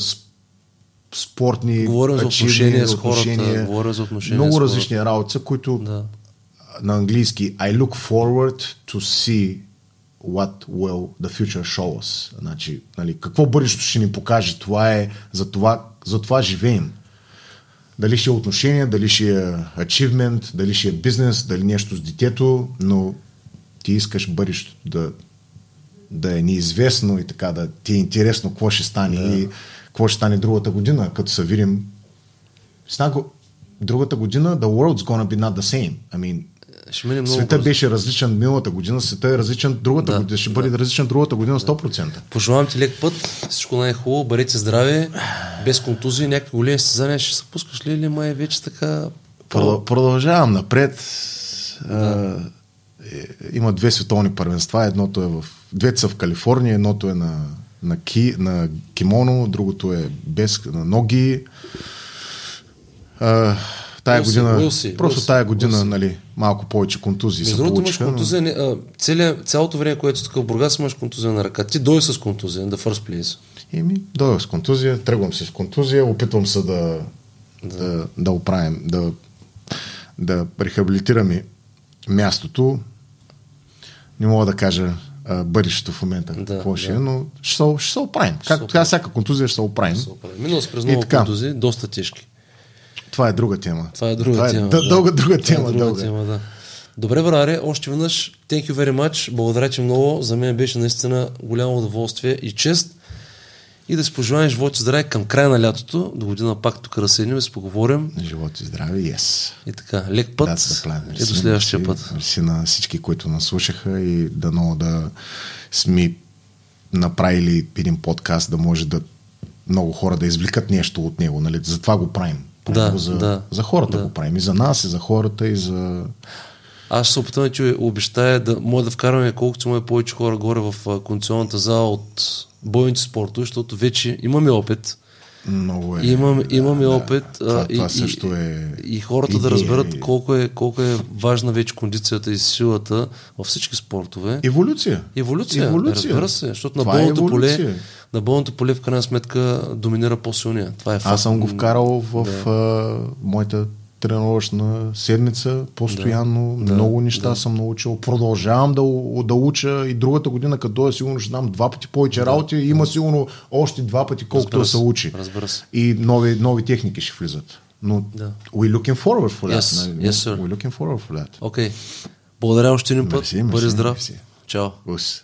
спортни Говорим за отношения с хората, говорим за отношения Много с хората. различни работи, които Да. на английски I look forward to see what will the future show us. Значи, нали, какво бъдещето ще ни покаже, това е, за това, за това живеем. Дали ще е отношение, дали ще е achievement, дали ще е бизнес, дали нещо с детето, но ти искаш бъдещето да, да е неизвестно и така да ти е интересно какво ще стане да. и какво ще стане другата година, като се видим. Снаго, другата година the world's gonna be not the same. I mean, Ще мине много света бързо. беше различен миналата година, света е различен другата Да, година, ще бъде различен другата година 100%. Пожелавам ти лек път, всичко най-хубаво, бъдете здрави, без контузии, някакви големи състезания ще се пускаш ли или май вече така... Продъл- Продължавам напред. А, е, има две световни първенства. Едното е в... Двете са в Калифорния, едното е на, на, ки, на кимоно, другото е без на ноги. А, тая see, година, see, просто see, тая година, see. нали, малко повече контузии Между се другото имаш получиха. но- контузия, а, целия, цялото време, което си в Бургас, имаш контузия на ръка. Ти дойде с контузия, the first place. Еми, дойдох с контузия, тръгвам се с контузия, опитвам се да, да, да оправим, да, да рехабилитираме мястото. Не мога да кажа а, бъдещето в момента, Да, какво ще е, да. но ще се, ще се оправим. Както така, всяка контузия ще се оправим. Минал си през И много контузии, доста тежки. Това е друга тема. Това е друга тема. д- Дълга друга Това е тема. друга дълга. тема, да. Добре, браре, още веднъж, thank you very much, благодаря ти много, за мен беше наистина голямо удоволствие и чест. И да си пожелаем живот и здраве към края на лятото, до година пак тук да седнем и си поговорим. Живот и здраве, yes. И така, лек път и до следващия Мерси, път. Мерси на всички, които нас слушаха и дано да сме направили един подкаст, да може да много хора да извлекат нещо от него. Нали? Затова го правим. Правим Да, го за, да, за хората да. го правим. И за нас, и за хората, и за... Аз ще се опитам ти обещая да може да вкараме колкото се може повече хора горе в кондиционната зала от бойните спортове, защото вече имаме опит. Много е... Имам, имаме да, опит Това, а, това и, също е... и, и хората да идея разберат и- колко е, колко е важна вече кондицията и силата във всички спортове. Еволюция. Еволюция, Еволюция. разбира се, защото на Това е болното поле, еволюция. на болното поле в крайна сметка доминира по-силния. Това е факт. Аз съм го вкарал в а, моята тренировъчна седмица, постоянно, Да, много неща да. съм научил. Продължавам да, да уча и другата година, като дойда, сигурно ще знам два пъти повече работи, има сигурно още два пъти, колкото да се учи. разбира се. И нови, нови техники ще влизат. Но Да. we looking forward for that. Yes, нали? yes, sir. we looking forward for that. Окей. Благодаря още един път. Мерси, мерси, Бъди здрав. мерси. Чао. Ус.